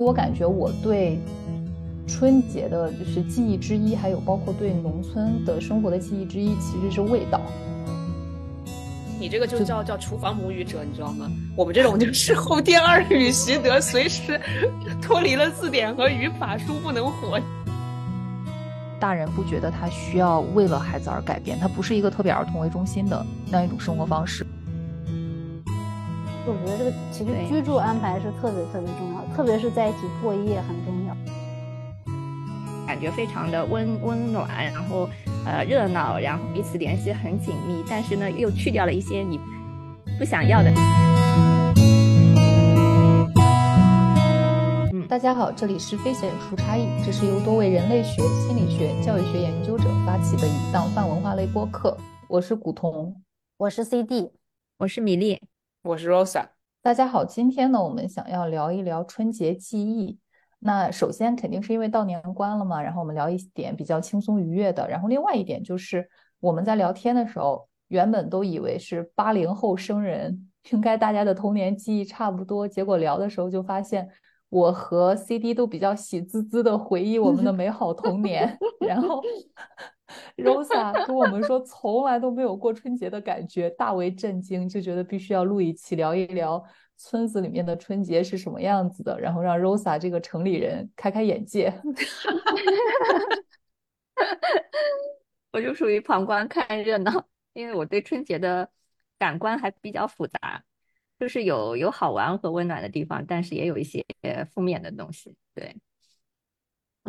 我感觉我对春节的就是记忆之一，还有包括对农村的生活的记忆之一，其实是味道。你这个就叫叫厨房母语者，你知道吗？我们这种就是后天二语习得，随时脱离了字典和语法书不能活。大人不觉得他需要为了孩子而改变，他不是一个特别儿童为中心的那样一种生活方式。我觉得这个其实居住安排是特别特别重要，特别是在一起过夜很重要。感觉非常的温温暖，然后呃热闹，然后彼此联系很紧密，但是呢又去掉了一些你不想要的。嗯，大家好，这里是非显出差异，这是由多位人类学、心理学、教育学研究者发起的一档泛文化类播客。我是古潼，我是 CD，我是米粒，我是 Rosa。大家好，今天呢我们想要聊一聊春节记忆。那首先肯定是因为到年关了嘛，然后我们聊一点比较轻松愉悦的。然后另外一点就是我们在聊天的时候，原本都以为是八零后生人，应该大家的童年记忆差不多。结果聊的时候就发现，我和 CD 都比较喜滋滋的回忆我们的美好童年。然后 Rosa 跟我们说从来都没有过春节的感觉，大为震惊，就觉得必须要录一期聊一聊。村子里面的春节是什么样子的？然后让 Rosa 这个城里人开开眼界。我就属于旁观看热闹，因为我对春节的感官还比较复杂，就是有有好玩和温暖的地方，但是也有一些负面的东西。对，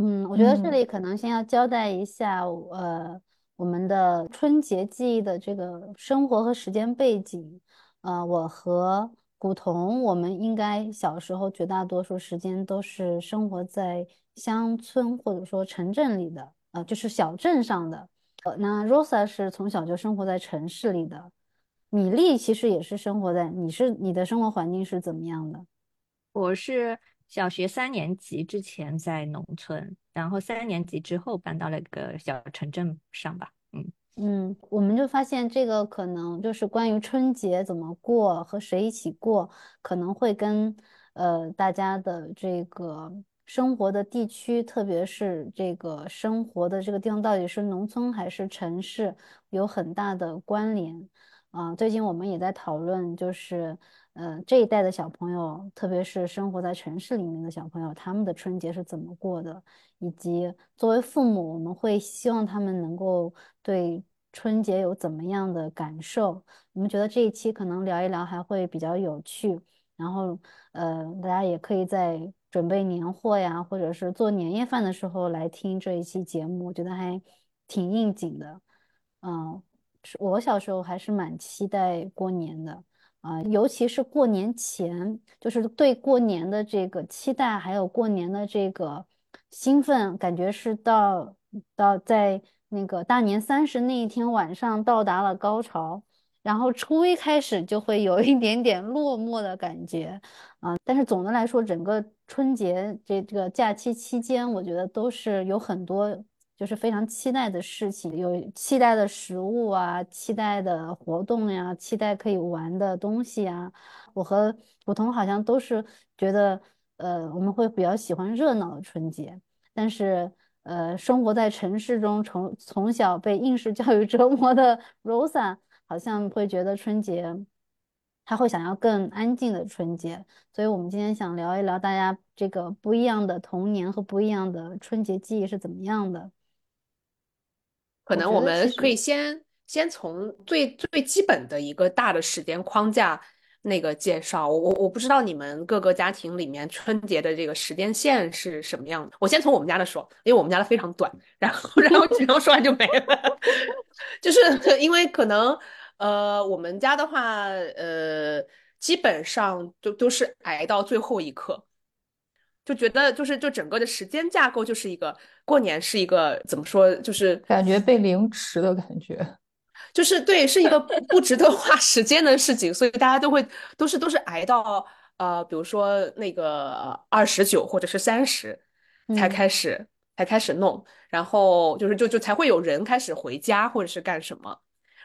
嗯，我觉得这里可能先要交代一下，呃，我们的春节记忆的这个生活和时间背景。呃，我和古潼，我们应该小时候绝大多数时间都是生活在乡村或者说城镇里的，呃，就是小镇上的。呃，那 Rosa 是从小就生活在城市里的，米粒其实也是生活在，你是你的生活环境是怎么样的？我是小学三年级之前在农村，然后三年级之后搬到了一个小城镇上吧，嗯。嗯，我们就发现这个可能就是关于春节怎么过和谁一起过，可能会跟呃大家的这个生活的地区，特别是这个生活的这个地方到底是农村还是城市，有很大的关联。啊，最近我们也在讨论，就是。呃，这一代的小朋友，特别是生活在城市里面的小朋友，他们的春节是怎么过的？以及作为父母，我们会希望他们能够对春节有怎么样的感受？我们觉得这一期可能聊一聊还会比较有趣。然后，呃，大家也可以在准备年货呀，或者是做年夜饭的时候来听这一期节目，我觉得还挺应景的。嗯，我小时候还是蛮期待过年的。啊，尤其是过年前，就是对过年的这个期待，还有过年的这个兴奋，感觉是到到在那个大年三十那一天晚上到达了高潮，然后初一开始就会有一点点落寞的感觉啊。但是总的来说，整个春节这这个假期期间，我觉得都是有很多。就是非常期待的事情，有期待的食物啊，期待的活动呀，期待可以玩的东西啊。我和普通好像都是觉得，呃，我们会比较喜欢热闹的春节。但是，呃，生活在城市中，从从小被应试教育折磨的 Rosa，好像会觉得春节，他会想要更安静的春节。所以我们今天想聊一聊大家这个不一样的童年和不一样的春节记忆是怎么样的。可能我们可以先先从最最基本的一个大的时间框架那个介绍。我我我不知道你们各个家庭里面春节的这个时间线是什么样的。我先从我们家的说，因为我们家的非常短，然后然后然后说完就没了。就是 因为可能呃我们家的话呃基本上都都是挨到最后一刻。就觉得就是就整个的时间架构就是一个过年是一个怎么说就是感觉被凌迟的感觉，就是对是一个不值得花时间的事情，所以大家都会都是都是挨到呃比如说那个二十九或者是三十才开始才开始弄，然后就是就就才会有人开始回家或者是干什么。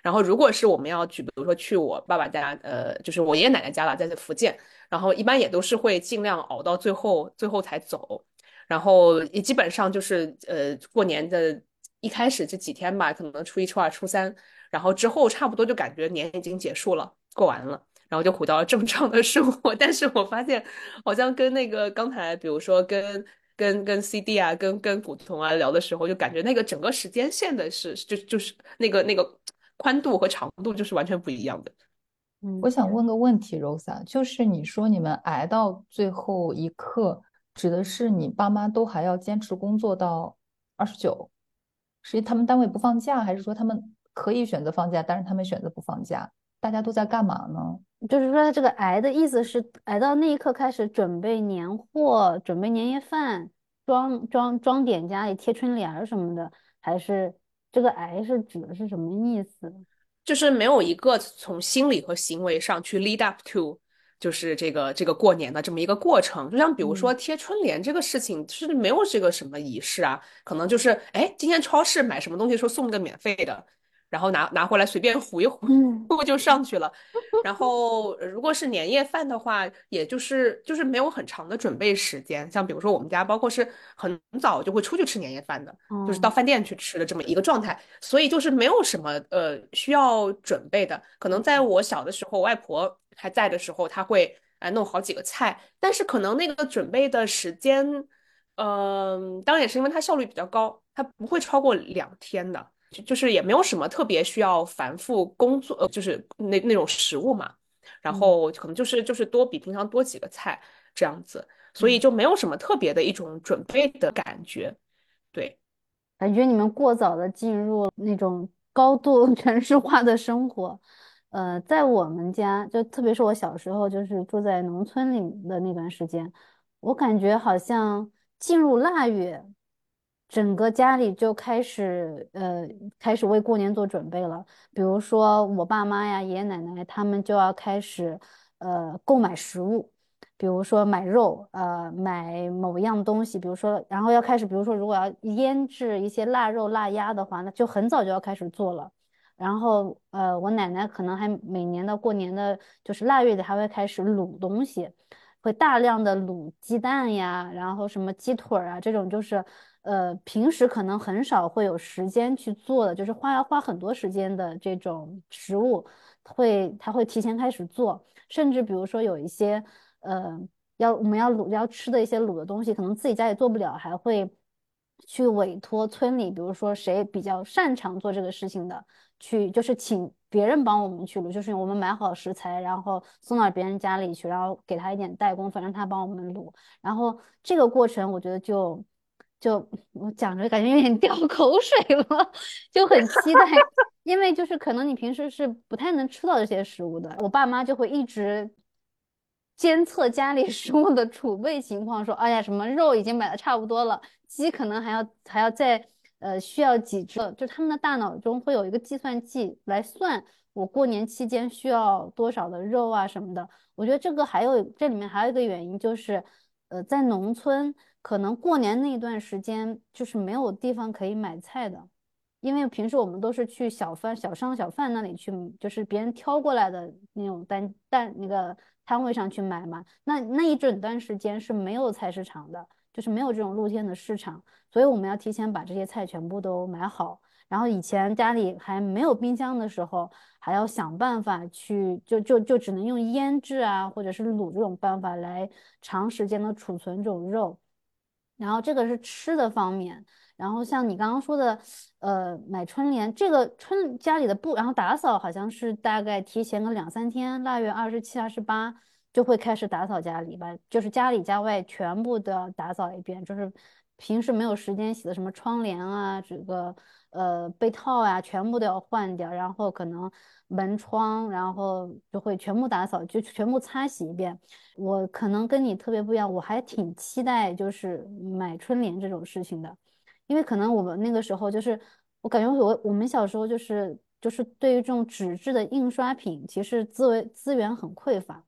然后如果是我们要去，比如说去我爸爸家，呃，就是我爷爷奶奶家了，在福建，然后一般也都是会尽量熬到最后，最后才走。然后也基本上就是呃过年的一开始这几天吧，可能初一、初二、初三，然后之后差不多就感觉年已经结束了，过完了，然后就回到了正常的生活。但是我发现好像跟那个刚才，比如说跟跟跟 CD 啊，跟跟古潼啊聊的时候，就感觉那个整个时间线的是就就是那个那个宽度和长度就是完全不一样的。嗯，我想问个问题，Rosa，就是你说你们挨到最后一刻。指的是你爸妈都还要坚持工作到二十九，是他们单位不放假，还是说他们可以选择放假，但是他们选择不放假？大家都在干嘛呢？就是说，这个挨的意思是挨到那一刻开始准备年货、准备年夜饭、装装装点家里、贴春联什么的，还是这个挨是指的是什么意思？就是没有一个从心理和行为上去 lead up to。就是这个这个过年的这么一个过程，就像比如说贴春联这个事情，是没有这个什么仪式啊，可能就是哎，今天超市买什么东西说送个免费的。然后拿拿回来随便糊一糊 就上去了。然后如果是年夜饭的话，也就是就是没有很长的准备时间。像比如说我们家，包括是很早就会出去吃年夜饭的，就是到饭店去吃的这么一个状态。所以就是没有什么呃需要准备的。可能在我小的时候，外婆还在的时候，他会哎弄好几个菜，但是可能那个准备的时间，嗯，当然也是因为它效率比较高，它不会超过两天的。就就是也没有什么特别需要繁复工作，呃，就是那那种食物嘛，然后可能就是就是多比平常多几个菜这样子，所以就没有什么特别的一种准备的感觉，对，感觉你们过早的进入那种高度 城市化的生活，呃，在我们家就特别是我小时候就是住在农村里的那段时间，我感觉好像进入腊月。整个家里就开始，呃，开始为过年做准备了。比如说我爸妈呀、爷爷奶奶，他们就要开始，呃，购买食物，比如说买肉，呃，买某样东西。比如说，然后要开始，比如说，如果要腌制一些腊肉、腊鸭的话，那就很早就要开始做了。然后，呃，我奶奶可能还每年的过年的，就是腊月里还会开始卤东西，会大量的卤鸡蛋呀，然后什么鸡腿啊这种，就是。呃，平时可能很少会有时间去做的，就是花要花很多时间的这种食物，会他会提前开始做，甚至比如说有一些呃要我们要卤要吃的一些卤的东西，可能自己家里做不了，还会去委托村里，比如说谁比较擅长做这个事情的，去就是请别人帮我们去卤，就是我们买好食材，然后送到别人家里去，然后给他一点代工，反正他帮我们卤，然后这个过程我觉得就。就我讲着感觉有点掉口水了，就很期待，因为就是可能你平时是不太能吃到这些食物的，我爸妈就会一直监测家里 食物的储备情况，说哎呀什么肉已经买的差不多了，鸡可能还要还要再呃需要几只，就他们的大脑中会有一个计算器来算我过年期间需要多少的肉啊什么的。我觉得这个还有这里面还有一个原因就是，呃在农村。可能过年那一段时间就是没有地方可以买菜的，因为平时我们都是去小贩、小商小贩那里去，就是别人挑过来的那种单单那个摊位上去买嘛。那那一整段时间是没有菜市场的，就是没有这种露天的市场，所以我们要提前把这些菜全部都买好。然后以前家里还没有冰箱的时候，还要想办法去，就就就只能用腌制啊，或者是卤这种办法来长时间的储存这种肉。然后这个是吃的方面，然后像你刚刚说的，呃，买春联，这个春家里的布，然后打扫好像是大概提前个两三天，腊月二十七、二十八就会开始打扫家里吧，就是家里家外全部都要打扫一遍，就是平时没有时间洗的什么窗帘啊，这个呃被套啊，全部都要换掉，然后可能。门窗，然后就会全部打扫，就全部擦洗一遍。我可能跟你特别不一样，我还挺期待就是买春联这种事情的，因为可能我们那个时候就是，我感觉我我们小时候就是就是对于这种纸质的印刷品，其实资源资源很匮乏，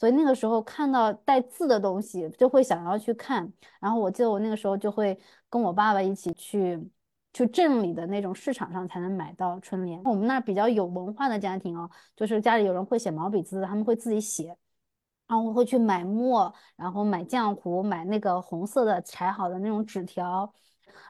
所以那个时候看到带字的东西就会想要去看。然后我记得我那个时候就会跟我爸爸一起去。去镇里的那种市场上才能买到春联。我们那儿比较有文化的家庭哦，就是家里有人会写毛笔字，他们会自己写，然后会去买墨，然后买浆糊，买那个红色的裁好的那种纸条，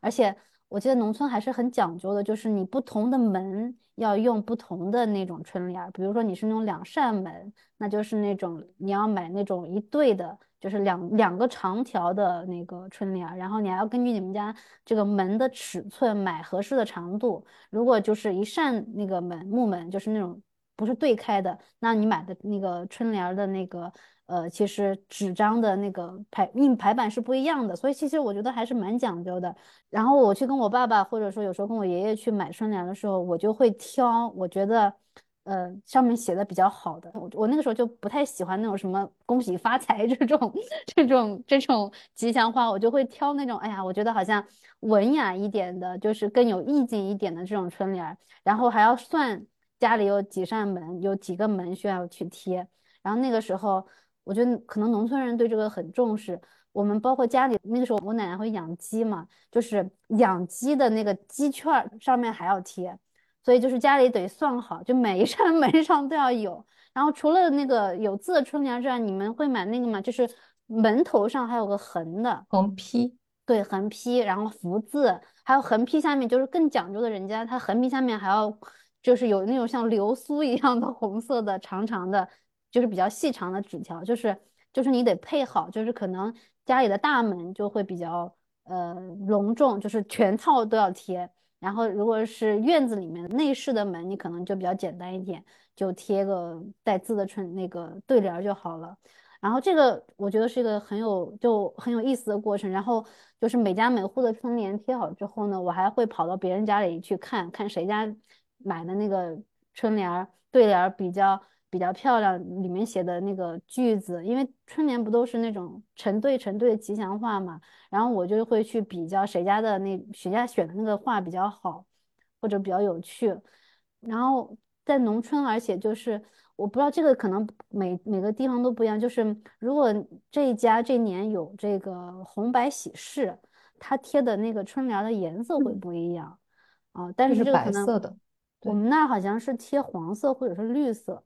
而且。我记得农村还是很讲究的，就是你不同的门要用不同的那种春联儿比如说你是那种两扇门，那就是那种你要买那种一对的，就是两两个长条的那个春联儿然后你还要根据你们家这个门的尺寸买合适的长度。如果就是一扇那个门木门，就是那种不是对开的，那你买的那个春联儿的那个。呃，其实纸张的那个排印排版是不一样的，所以其实我觉得还是蛮讲究的。然后我去跟我爸爸，或者说有时候跟我爷爷去买春联的时候，我就会挑，我觉得，呃，上面写的比较好的。我我那个时候就不太喜欢那种什么恭喜发财这种 这种这种吉祥话，我就会挑那种，哎呀，我觉得好像文雅一点的，就是更有意境一点的这种春联。然后还要算家里有几扇门，有几个门需要去贴。然后那个时候。我觉得可能农村人对这个很重视。我们包括家里那个时候，我奶奶会养鸡嘛，就是养鸡的那个鸡圈上面还要贴，所以就是家里得算好，就每一扇 门上都要有。然后除了那个有字的春联之外，你们会买那个吗？就是门头上还有个横的横批，对，横批，然后福字，还有横批下面就是更讲究的人家，他横批下面还要就是有那种像流苏一样的红色的长长的。就是比较细长的纸条，就是就是你得配好，就是可能家里的大门就会比较呃隆重，就是全套都要贴。然后如果是院子里面内饰的门，你可能就比较简单一点，就贴个带字的春那个对联就好了。然后这个我觉得是一个很有就很有意思的过程。然后就是每家每户的春联贴好之后呢，我还会跑到别人家里去看看谁家买的那个春联对联比较。比较漂亮，里面写的那个句子，因为春联不都是那种成对成对的吉祥话嘛，然后我就会去比较谁家的那谁家选的那个画比较好，或者比较有趣。然后在农村，而且就是我不知道这个可能每每个地方都不一样，就是如果这一家这年有这个红白喜事，它贴的那个春联的颜色会不一样啊，但是这个可能我们那好像是贴黄色或者是绿色。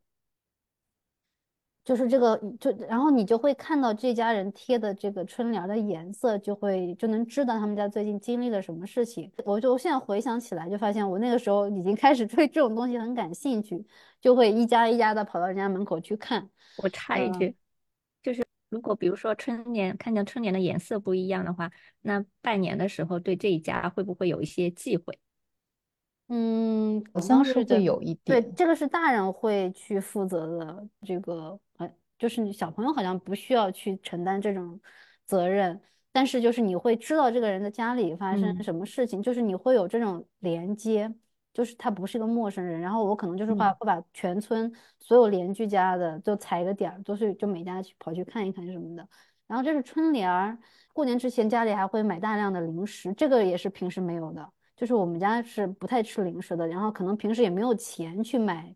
就是这个，就然后你就会看到这家人贴的这个春联的颜色，就会就能知道他们家最近经历了什么事情。我就现在回想起来，就发现我那个时候已经开始对这种东西很感兴趣，就会一家一家的跑到人家门口去看。我插一句，就是如果比如说春联看见春联的颜色不一样的话，那拜年的时候对这一家会不会有一些忌讳？嗯，好像是会有一点。对，这个是大人会去负责的，这个。就是小朋友好像不需要去承担这种责任，但是就是你会知道这个人的家里发生什么事情，就是你会有这种连接，就是他不是一个陌生人。然后我可能就是话会把全村所有邻居家的都踩一个点儿，都是就每家去跑去看一看什么的。然后这是春联儿，过年之前家里还会买大量的零食，这个也是平时没有的。就是我们家是不太吃零食的，然后可能平时也没有钱去买。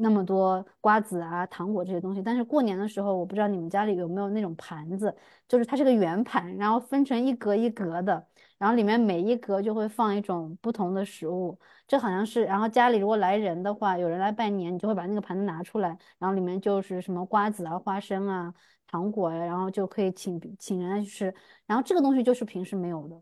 那么多瓜子啊、糖果这些东西，但是过年的时候，我不知道你们家里有没有那种盘子，就是它是个圆盘，然后分成一格一格的，然后里面每一格就会放一种不同的食物。这好像是，然后家里如果来人的话，有人来拜年，你就会把那个盘子拿出来，然后里面就是什么瓜子啊、花生啊、糖果呀，然后就可以请请人来吃。然后这个东西就是平时没有的，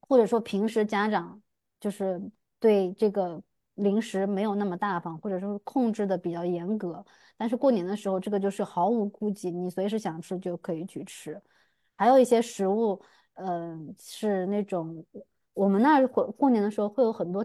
或者说平时家长就是对这个。零食没有那么大方，或者说控制的比较严格，但是过年的时候，这个就是毫无顾忌，你随时想吃就可以去吃。还有一些食物，嗯，是那种我们那儿过过年的时候会有很多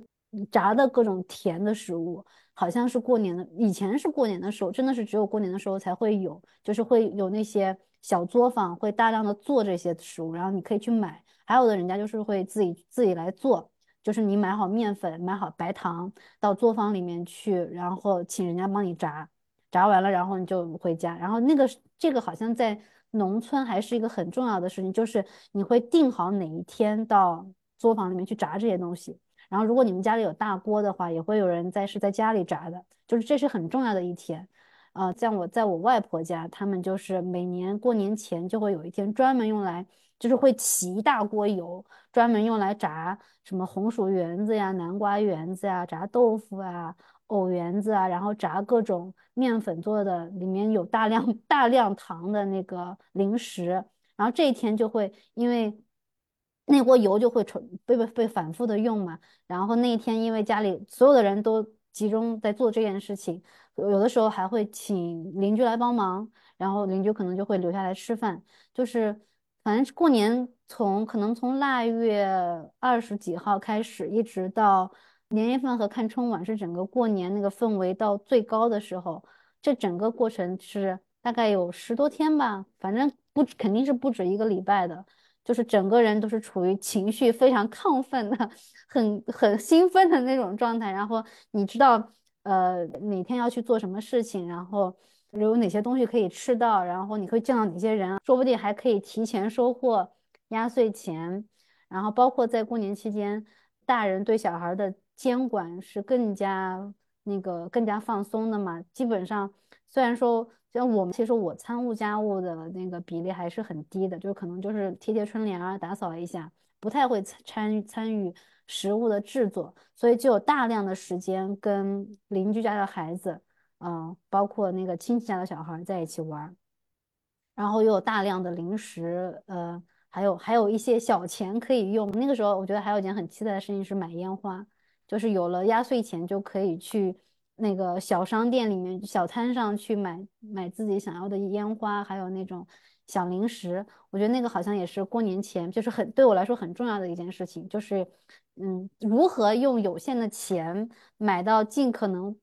炸的各种甜的食物，好像是过年的以前是过年的时候，真的是只有过年的时候才会有，就是会有那些小作坊会大量的做这些食物，然后你可以去买。还有的人家就是会自己自己来做。就是你买好面粉，买好白糖，到作坊里面去，然后请人家帮你炸，炸完了，然后你就回家。然后那个这个好像在农村还是一个很重要的事情，就是你会定好哪一天到作坊里面去炸这些东西。然后如果你们家里有大锅的话，也会有人在是在家里炸的，就是这是很重要的一天。啊，像我在我外婆家，他们就是每年过年前就会有一天专门用来，就是会起一大锅油，专门用来炸什么红薯圆子呀、南瓜圆子呀、炸豆腐啊、藕圆子啊，然后炸各种面粉做的，里面有大量大量糖的那个零食，然后这一天就会因为那锅油就会重被被被反复的用嘛，然后那一天因为家里所有的人都集中在做这件事情。有的时候还会请邻居来帮忙，然后邻居可能就会留下来吃饭。就是反正过年从可能从腊月二十几号开始，一直到年夜饭和看春晚，是整个过年那个氛围到最高的时候。这整个过程是大概有十多天吧，反正不肯定是不止一个礼拜的。就是整个人都是处于情绪非常亢奋的、很很兴奋的那种状态。然后你知道。呃，哪天要去做什么事情，然后有哪些东西可以吃到，然后你会见到哪些人，说不定还可以提前收获压岁钱。然后包括在过年期间，大人对小孩的监管是更加那个更加放松的嘛。基本上，虽然说像我们，其实我参悟家务的那个比例还是很低的，就可能就是贴贴春联啊，打扫一下，不太会参与参与。食物的制作，所以就有大量的时间跟邻居家的孩子，嗯，包括那个亲戚家的小孩在一起玩，然后又有大量的零食，呃，还有还有一些小钱可以用。那个时候，我觉得还有一件很期待的事情是买烟花，就是有了压岁钱就可以去那个小商店里面、小摊上去买买自己想要的烟花，还有那种。小零食，我觉得那个好像也是过年前，就是很对我来说很重要的一件事情，就是，嗯，如何用有限的钱买到尽可能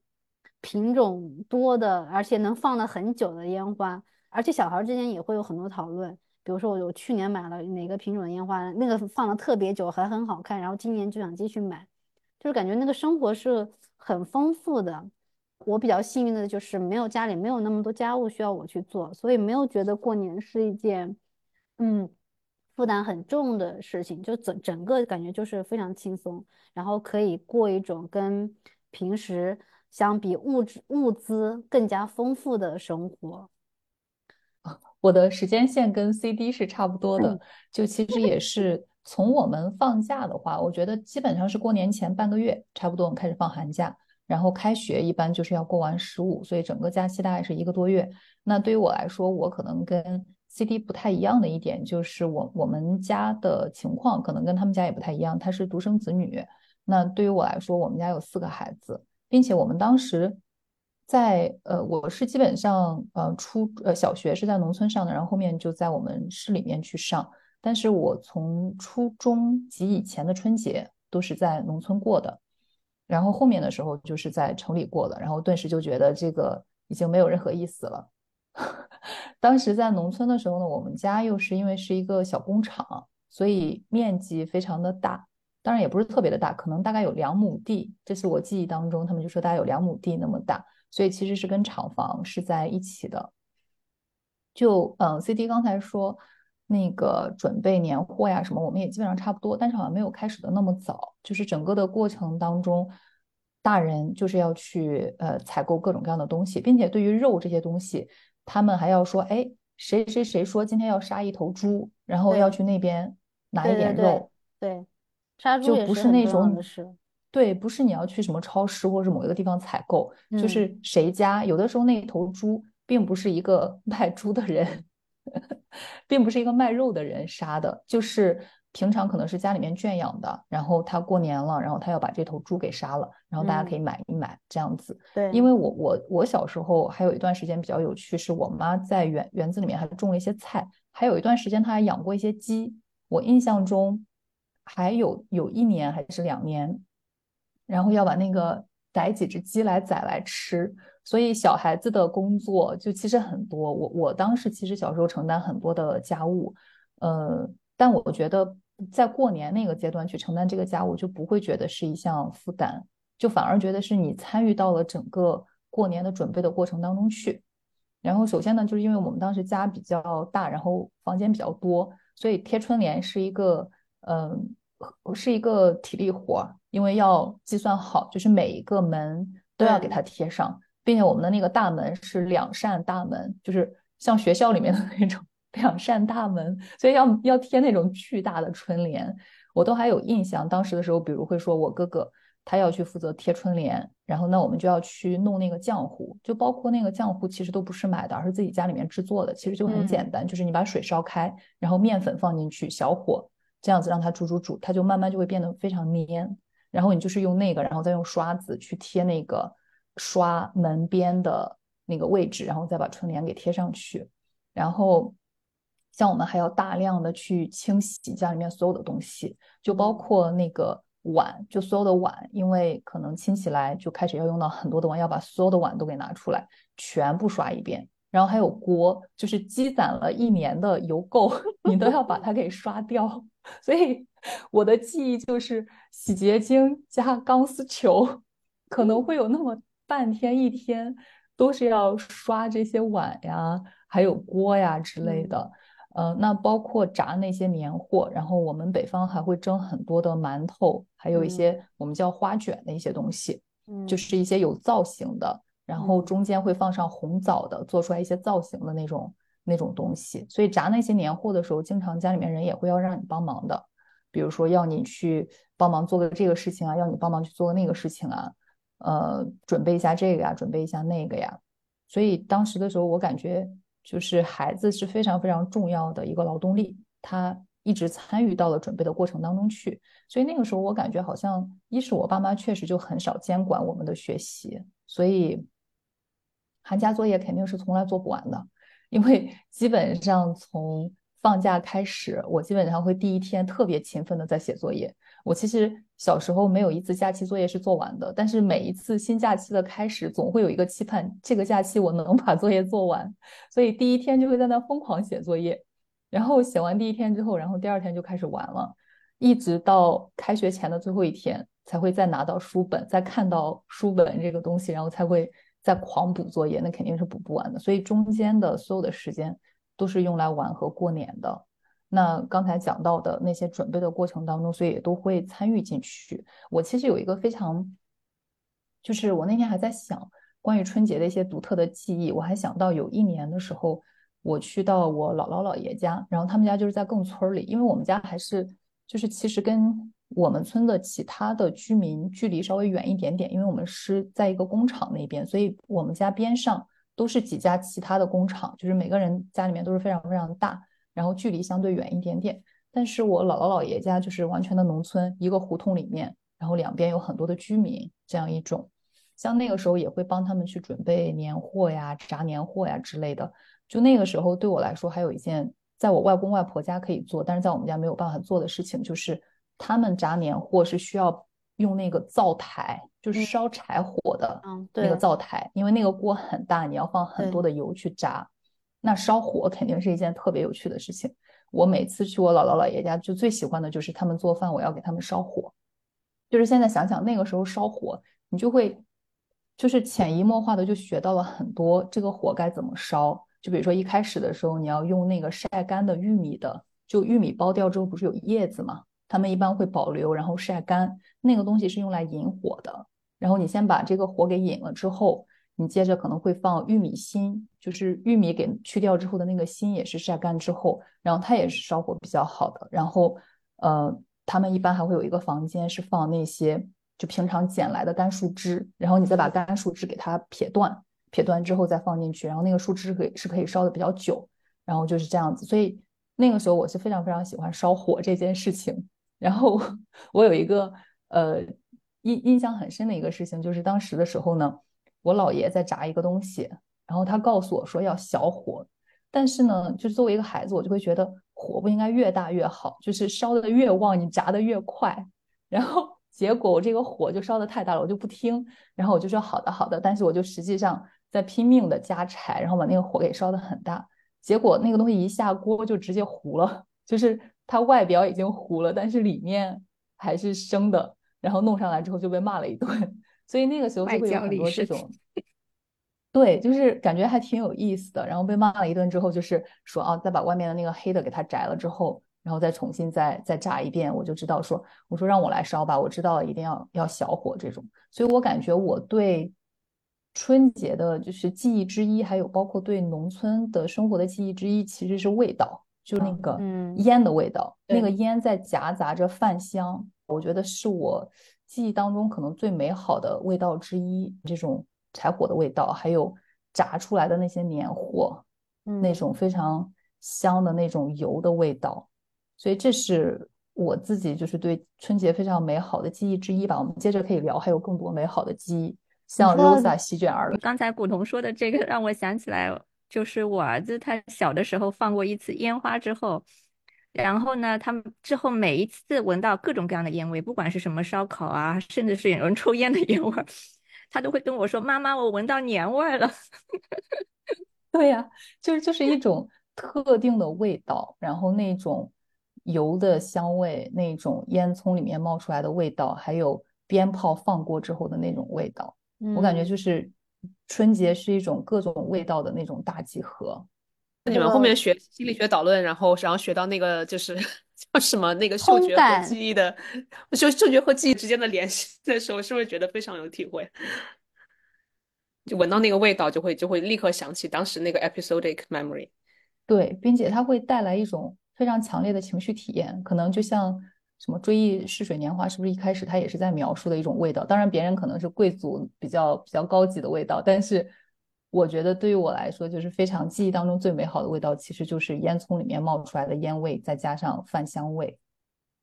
品种多的，而且能放了很久的烟花，而且小孩之间也会有很多讨论，比如说我我去年买了哪个品种的烟花，那个放了特别久还很好看，然后今年就想继续买，就是感觉那个生活是很丰富的。我比较幸运的就是没有家里没有那么多家务需要我去做，所以没有觉得过年是一件，嗯，负担很重的事情。就整整个感觉就是非常轻松，然后可以过一种跟平时相比物质物资更加丰富的生活。我的时间线跟 CD 是差不多的，就其实也是从我们放假的话，我觉得基本上是过年前半个月，差不多我们开始放寒假。然后开学一般就是要过完十五，所以整个假期大概是一个多月。那对于我来说，我可能跟 CD 不太一样的一点就是，我我们家的情况可能跟他们家也不太一样。他是独生子女，那对于我来说，我们家有四个孩子，并且我们当时在呃，我是基本上呃初呃小学是在农村上的，然后后面就在我们市里面去上。但是我从初中及以前的春节都是在农村过的。然后后面的时候就是在城里过的，然后顿时就觉得这个已经没有任何意思了。当时在农村的时候呢，我们家又是因为是一个小工厂，所以面积非常的大，当然也不是特别的大，可能大概有两亩地。这是我记忆当中，他们就说大概有两亩地那么大，所以其实是跟厂房是在一起的。就嗯，CD 刚才说。那个准备年货呀什么，我们也基本上差不多，但是好像没有开始的那么早。就是整个的过程当中，大人就是要去呃采购各种各样的东西，并且对于肉这些东西，他们还要说，哎，谁谁谁说今天要杀一头猪，然后要去那边拿一点肉。对，杀猪就不是那种是，对，不是你要去什么超市或者某一个地方采购，就是谁家有的时候那头猪并不是一个 卖猪的人。并不是一个卖肉的人杀的，就是平常可能是家里面圈养的，然后他过年了，然后他要把这头猪给杀了，然后大家可以买一买这样子。对，因为我我我小时候还有一段时间比较有趣，是我妈在园园子里面还种了一些菜，还有一段时间她还养过一些鸡。我印象中还有有一年还是两年，然后要把那个逮几只鸡来宰来吃。所以小孩子的工作就其实很多，我我当时其实小时候承担很多的家务，呃，但我觉得在过年那个阶段去承担这个家务就不会觉得是一项负担，就反而觉得是你参与到了整个过年的准备的过程当中去。然后首先呢，就是因为我们当时家比较大，然后房间比较多，所以贴春联是一个，嗯，是一个体力活，因为要计算好，就是每一个门都要给它贴上。并且我们的那个大门是两扇大门，就是像学校里面的那种两扇大门，所以要要贴那种巨大的春联，我都还有印象。当时的时候，比如会说我哥哥他要去负责贴春联，然后那我们就要去弄那个浆糊，就包括那个浆糊其实都不是买的，而是自己家里面制作的，其实就很简单，就是你把水烧开，然后面粉放进去，小火这样子让它煮煮煮，它就慢慢就会变得非常黏。然后你就是用那个，然后再用刷子去贴那个刷门边的那个位置，然后再把春联给贴上去。然后像我们还要大量的去清洗家里面所有的东西，就包括那个碗，就所有的碗，因为可能清起来就开始要用到很多的碗，要把所有的碗都给拿出来，全部刷一遍。然后还有锅，就是积攒了一年的油垢，你都要把它给刷掉。所以我的记忆就是洗洁精加钢丝球，可能会有那么半天一天都是要刷这些碗呀，还有锅呀之类的。呃，那包括炸那些年货，然后我们北方还会蒸很多的馒头，还有一些我们叫花卷的一些东西，就是一些有造型的，然后中间会放上红枣的，做出来一些造型的那种。那种东西，所以炸那些年货的时候，经常家里面人也会要让你帮忙的，比如说要你去帮忙做个这个事情啊，要你帮忙去做个那个事情啊，呃，准备一下这个呀，准备一下那个呀。所以当时的时候，我感觉就是孩子是非常非常重要的一个劳动力，他一直参与到了准备的过程当中去。所以那个时候，我感觉好像一是我爸妈确实就很少监管我们的学习，所以寒假作业肯定是从来做不完的。因为基本上从放假开始，我基本上会第一天特别勤奋的在写作业。我其实小时候没有一次假期作业是做完的，但是每一次新假期的开始，总会有一个期盼，这个假期我能把作业做完。所以第一天就会在那疯狂写作业，然后写完第一天之后，然后第二天就开始玩了，一直到开学前的最后一天才会再拿到书本，再看到书本这个东西，然后才会。在狂补作业，那肯定是补不完的。所以中间的所有的时间都是用来玩和过年的。那刚才讲到的那些准备的过程当中，所以也都会参与进去。我其实有一个非常，就是我那天还在想关于春节的一些独特的记忆。我还想到有一年的时候，我去到我姥姥姥爷家，然后他们家就是在更村里，因为我们家还是就是其实跟。我们村的其他的居民距离稍微远一点点，因为我们是在一个工厂那边，所以我们家边上都是几家其他的工厂，就是每个人家里面都是非常非常大，然后距离相对远一点点。但是我姥姥姥爷家就是完全的农村，一个胡同里面，然后两边有很多的居民，这样一种。像那个时候也会帮他们去准备年货呀、炸年货呀之类的。就那个时候对我来说，还有一件在我外公外婆家可以做，但是在我们家没有办法做的事情，就是。他们炸年货是需要用那个灶台，就是烧柴火的那个灶台，因为那个锅很大，你要放很多的油去炸。那烧火肯定是一件特别有趣的事情。我每次去我姥姥姥爷家，就最喜欢的就是他们做饭，我要给他们烧火。就是现在想想那个时候烧火，你就会就是潜移默化的就学到了很多这个火该怎么烧。就比如说一开始的时候，你要用那个晒干的玉米的，就玉米剥掉之后不是有叶子吗？他们一般会保留，然后晒干。那个东西是用来引火的。然后你先把这个火给引了之后，你接着可能会放玉米芯，就是玉米给去掉之后的那个芯也是晒干之后，然后它也是烧火比较好的。然后，呃，他们一般还会有一个房间是放那些就平常捡来的干树枝，然后你再把干树枝给它撇断，撇断之后再放进去，然后那个树枝可以是可以烧的比较久。然后就是这样子。所以那个时候我是非常非常喜欢烧火这件事情。然后 我有一个呃印印象很深的一个事情，就是当时的时候呢，我姥爷在炸一个东西，然后他告诉我说要小火，但是呢，就是作为一个孩子，我就会觉得火不应该越大越好，就是烧的越旺，你炸的越快。然后结果我这个火就烧的太大了，我就不听，然后我就说好的好的，但是我就实际上在拼命的加柴，然后把那个火给烧的很大，结果那个东西一下锅就直接糊了，就是。它外表已经糊了，但是里面还是生的，然后弄上来之后就被骂了一顿，所以那个时候就会有很多这种，对，就是感觉还挺有意思的。然后被骂了一顿之后，就是说啊，再把外面的那个黑的给它摘了之后，然后再重新再再炸一遍，我就知道说，我说让我来烧吧，我知道了，一定要要小火这种。所以我感觉我对春节的就是记忆之一，还有包括对农村的生活的记忆之一，其实是味道，就那个烟的味道，那个烟在夹杂着饭香，我觉得是我记忆当中可能最美好的味道之一。这种柴火的味道，还有炸出来的那些年货，那种非常香的那种油的味道，所以这是我自己就是对春节非常美好的记忆之一吧。我们接着可以聊，还有更多美好的记忆。像 Rosa 席卷而来。刚才古潼说的这个让我想起来，就是我儿子他小的时候放过一次烟花之后，然后呢，他们之后每一次闻到各种各样的烟味，不管是什么烧烤啊，甚至是有人抽烟的烟味，他都会跟我说：“妈妈，我闻到年味了。”对呀，就是就是一种特定的味道，然后那种油的香味，那种烟囱里面冒出来的味道，还有鞭炮放过之后的那种味道。我感觉就是春节是一种各种味道的那种大集合。那你们后面学心理学导论，然后然后学到那个就是 叫什么那个嗅觉和记忆的，嗅嗅觉和记忆之间的联系 的时候，是不是觉得非常有体会？就闻到那个味道，就会就会立刻想起当时那个 episodic memory。对，并且它会带来一种非常强烈的情绪体验，可能就像。什么追忆似水年华，是不是一开始他也是在描述的一种味道？当然，别人可能是贵族比较比较高级的味道，但是我觉得对于我来说，就是非常记忆当中最美好的味道，其实就是烟囱里面冒出来的烟味，再加上饭香味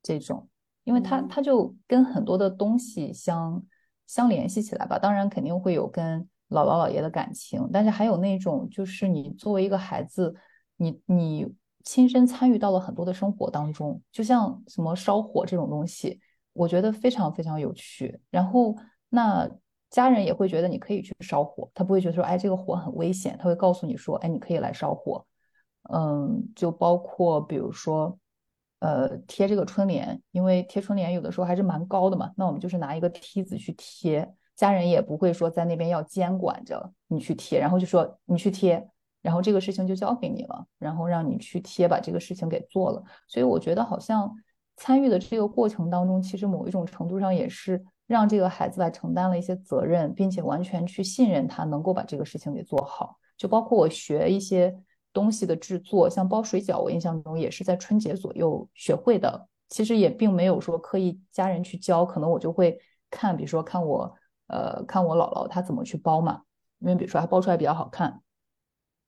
这种，因为它它就跟很多的东西相相联系起来吧。当然，肯定会有跟姥姥姥爷的感情，但是还有那种就是你作为一个孩子，你你。亲身参与到了很多的生活当中，就像什么烧火这种东西，我觉得非常非常有趣。然后那家人也会觉得你可以去烧火，他不会觉得说，哎，这个火很危险，他会告诉你说，哎，你可以来烧火。嗯，就包括比如说，呃，贴这个春联，因为贴春联有的时候还是蛮高的嘛，那我们就是拿一个梯子去贴，家人也不会说在那边要监管着你去贴，然后就说你去贴。然后这个事情就交给你了，然后让你去贴，把这个事情给做了。所以我觉得好像参与的这个过程当中，其实某一种程度上也是让这个孩子来承担了一些责任，并且完全去信任他能够把这个事情给做好。就包括我学一些东西的制作，像包水饺，我印象中也是在春节左右学会的。其实也并没有说刻意家人去教，可能我就会看，比如说看我呃看我姥姥她怎么去包嘛，因为比如说她包出来比较好看。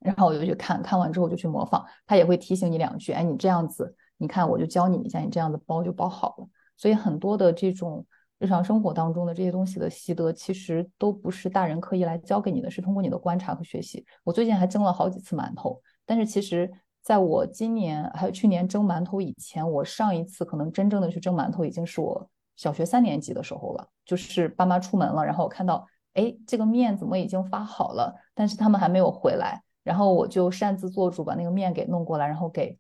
然后我就去看看完之后就去模仿，他也会提醒你两句，哎，你这样子，你看我就教你一下，你这样子包就包好了。所以很多的这种日常生活当中的这些东西的习得，其实都不是大人刻意来教给你的，是通过你的观察和学习。我最近还蒸了好几次馒头，但是其实在我今年还有去年蒸馒头以前，我上一次可能真正的去蒸馒头已经是我小学三年级的时候了，就是爸妈出门了，然后我看到，哎，这个面怎么已经发好了，但是他们还没有回来。然后我就擅自做主，把那个面给弄过来，然后给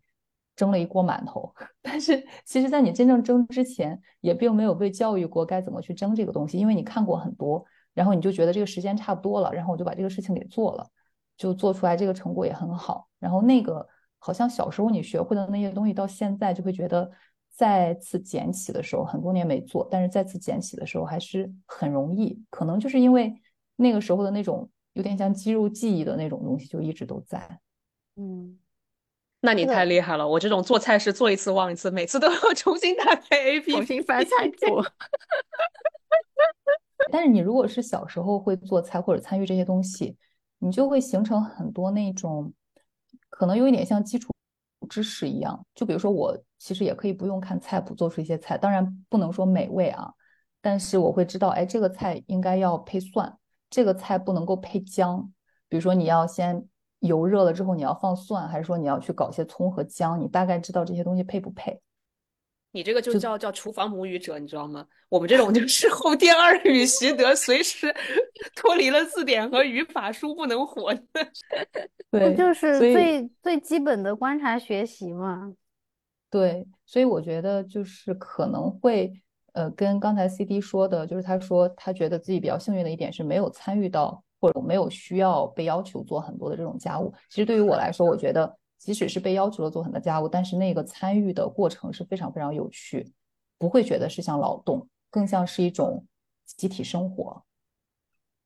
蒸了一锅馒头。但是其实，在你真正蒸之前，也并没有被教育过该怎么去蒸这个东西，因为你看过很多，然后你就觉得这个时间差不多了，然后我就把这个事情给做了，就做出来这个成果也很好。然后那个好像小时候你学会的那些东西，到现在就会觉得再次捡起的时候，很多年没做，但是再次捡起的时候还是很容易。可能就是因为那个时候的那种。有点像肌肉记忆的那种东西，就一直都在。嗯，那你太厉害了！我这种做菜是做一次忘一次，每次都要 重新打开 A P P，重新翻菜谱。但是你如果是小时候会做菜或者参与这些东西，你就会形成很多那种可能有一点像基础知识一样。就比如说我其实也可以不用看菜谱做出一些菜，当然不能说美味啊，但是我会知道，哎，这个菜应该要配蒜。这个菜不能够配姜，比如说你要先油热了之后你要放蒜，还是说你要去搞些葱和姜？你大概知道这些东西配不配？你这个就叫叫厨房母语者，你知道吗？我们这种就是后天二语习得，随时脱离了字典和语法书不能活的。对，就是最最基本的观察学习嘛。对，所以我觉得就是可能会。呃，跟刚才 C D 说的，就是他说他觉得自己比较幸运的一点是没有参与到或者没有需要被要求做很多的这种家务。其实对于我来说，我觉得即使是被要求了做很多家务，但是那个参与的过程是非常非常有趣，不会觉得是像劳动，更像是一种集体生活。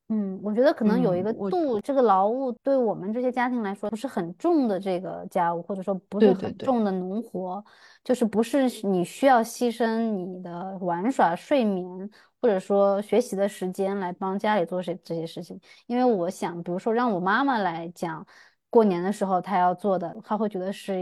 嗯，我觉得可能有一个嗯度，这个劳务对我们这些家庭来说不是很重的这个家务，或者说不是很重的农活，就是不是你需要牺牲你的玩耍、睡眠或者说学习的时间来帮家里做这这些事情。因为我想，比如说让我妈妈来讲，过年的时候她要做的，她会觉得是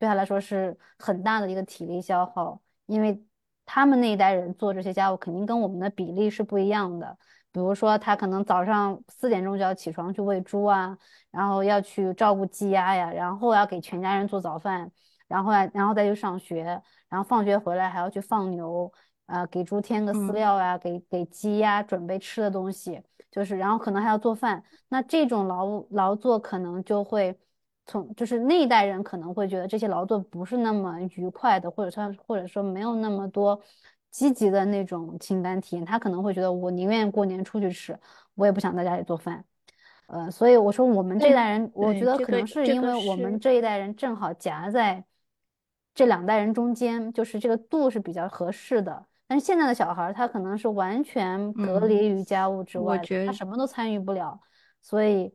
对她来说是很大的一个体力消耗，因为他们那一代人做这些家务肯定跟我们的比例是不一样的。比如说，他可能早上四点钟就要起床去喂猪啊，然后要去照顾鸡鸭呀，然后要给全家人做早饭，然后然后再去上学，然后放学回来还要去放牛，呃，给猪添个饲料呀，给给鸡鸭准备吃的东西，就是然后可能还要做饭。那这种劳劳作可能就会从就是那一代人可能会觉得这些劳作不是那么愉快的，或者说或者说没有那么多。积极的那种情感体验，他可能会觉得我宁愿过年出去吃，我也不想在家里做饭。呃，所以我说我们这一代人，我觉得可能是因为我们这一代人正好夹在这两代人中间，就是这个度是比较合适的。但是现在的小孩，他可能是完全隔离于家务之外，他什么都参与不了，所以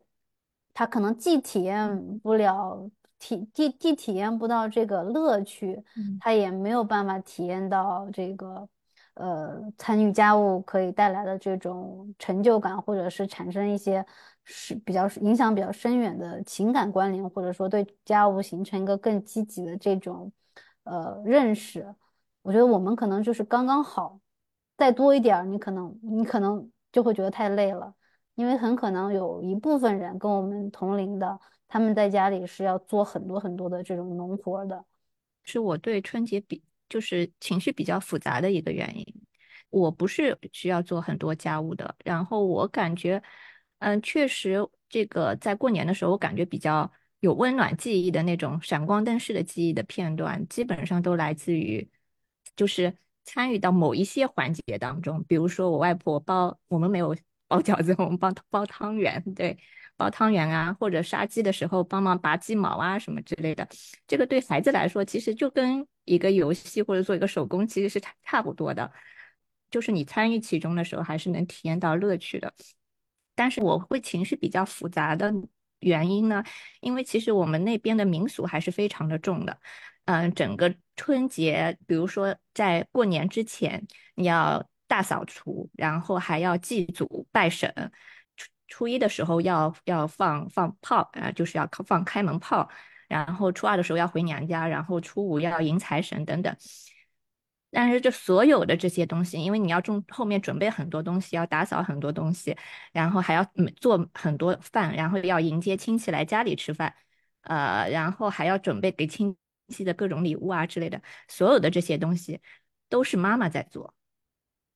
他可能既体验不了。体既既体验不到这个乐趣，他也没有办法体验到这个，呃，参与家务可以带来的这种成就感，或者是产生一些是比较影响比较深远的情感关联，或者说对家务形成一个更积极的这种呃认识。我觉得我们可能就是刚刚好，再多一点儿，你可能你可能就会觉得太累了，因为很可能有一部分人跟我们同龄的。他们在家里是要做很多很多的这种农活的，是我对春节比就是情绪比较复杂的一个原因。我不是需要做很多家务的，然后我感觉，嗯，确实这个在过年的时候，我感觉比较有温暖记忆的那种闪光灯式的记忆的片段，基本上都来自于就是参与到某一些环节当中，比如说我外婆包，我们没有包饺子，我们包包汤圆，对。包汤圆啊，或者杀鸡的时候帮忙拔鸡毛啊，什么之类的，这个对孩子来说，其实就跟一个游戏或者做一个手工其实是差差不多的，就是你参与其中的时候，还是能体验到乐趣的。但是我会情绪比较复杂的原因呢，因为其实我们那边的民俗还是非常的重的，嗯，整个春节，比如说在过年之前，你要大扫除，然后还要祭祖拜神。初一的时候要要放放炮啊，就是要放开门炮，然后初二的时候要回娘家，然后初五要迎财神等等。但是这所有的这些东西，因为你要种后面准备很多东西，要打扫很多东西，然后还要做很多饭，然后要迎接亲戚来家里吃饭，呃，然后还要准备给亲戚的各种礼物啊之类的，所有的这些东西都是妈妈在做。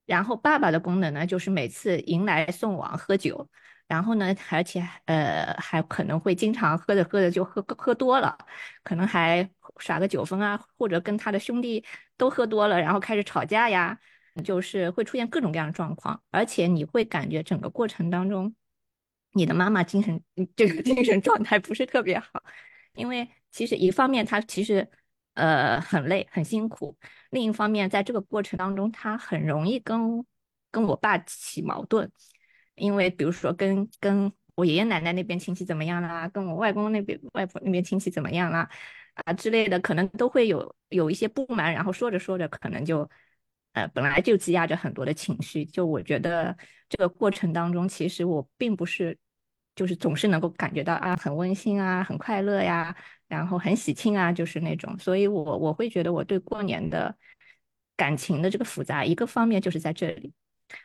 然后爸爸的功能呢，就是每次迎来送往喝酒。然后呢，而且呃还可能会经常喝着喝着就喝喝多了，可能还耍个酒疯啊，或者跟他的兄弟都喝多了，然后开始吵架呀，就是会出现各种各样的状况。而且你会感觉整个过程当中，你的妈妈精神这个精神状态不是特别好，因为其实一方面她其实呃很累很辛苦，另一方面在这个过程当中，她很容易跟跟我爸起矛盾。因为比如说跟跟我爷爷奶奶那边亲戚怎么样啦，跟我外公那边外婆那边亲戚怎么样啦，啊之类的，可能都会有有一些不满，然后说着说着，可能就呃本来就积压着很多的情绪。就我觉得这个过程当中，其实我并不是就是总是能够感觉到啊很温馨啊，很快乐呀，然后很喜庆啊，就是那种。所以我我会觉得我对过年的感情的这个复杂，一个方面就是在这里。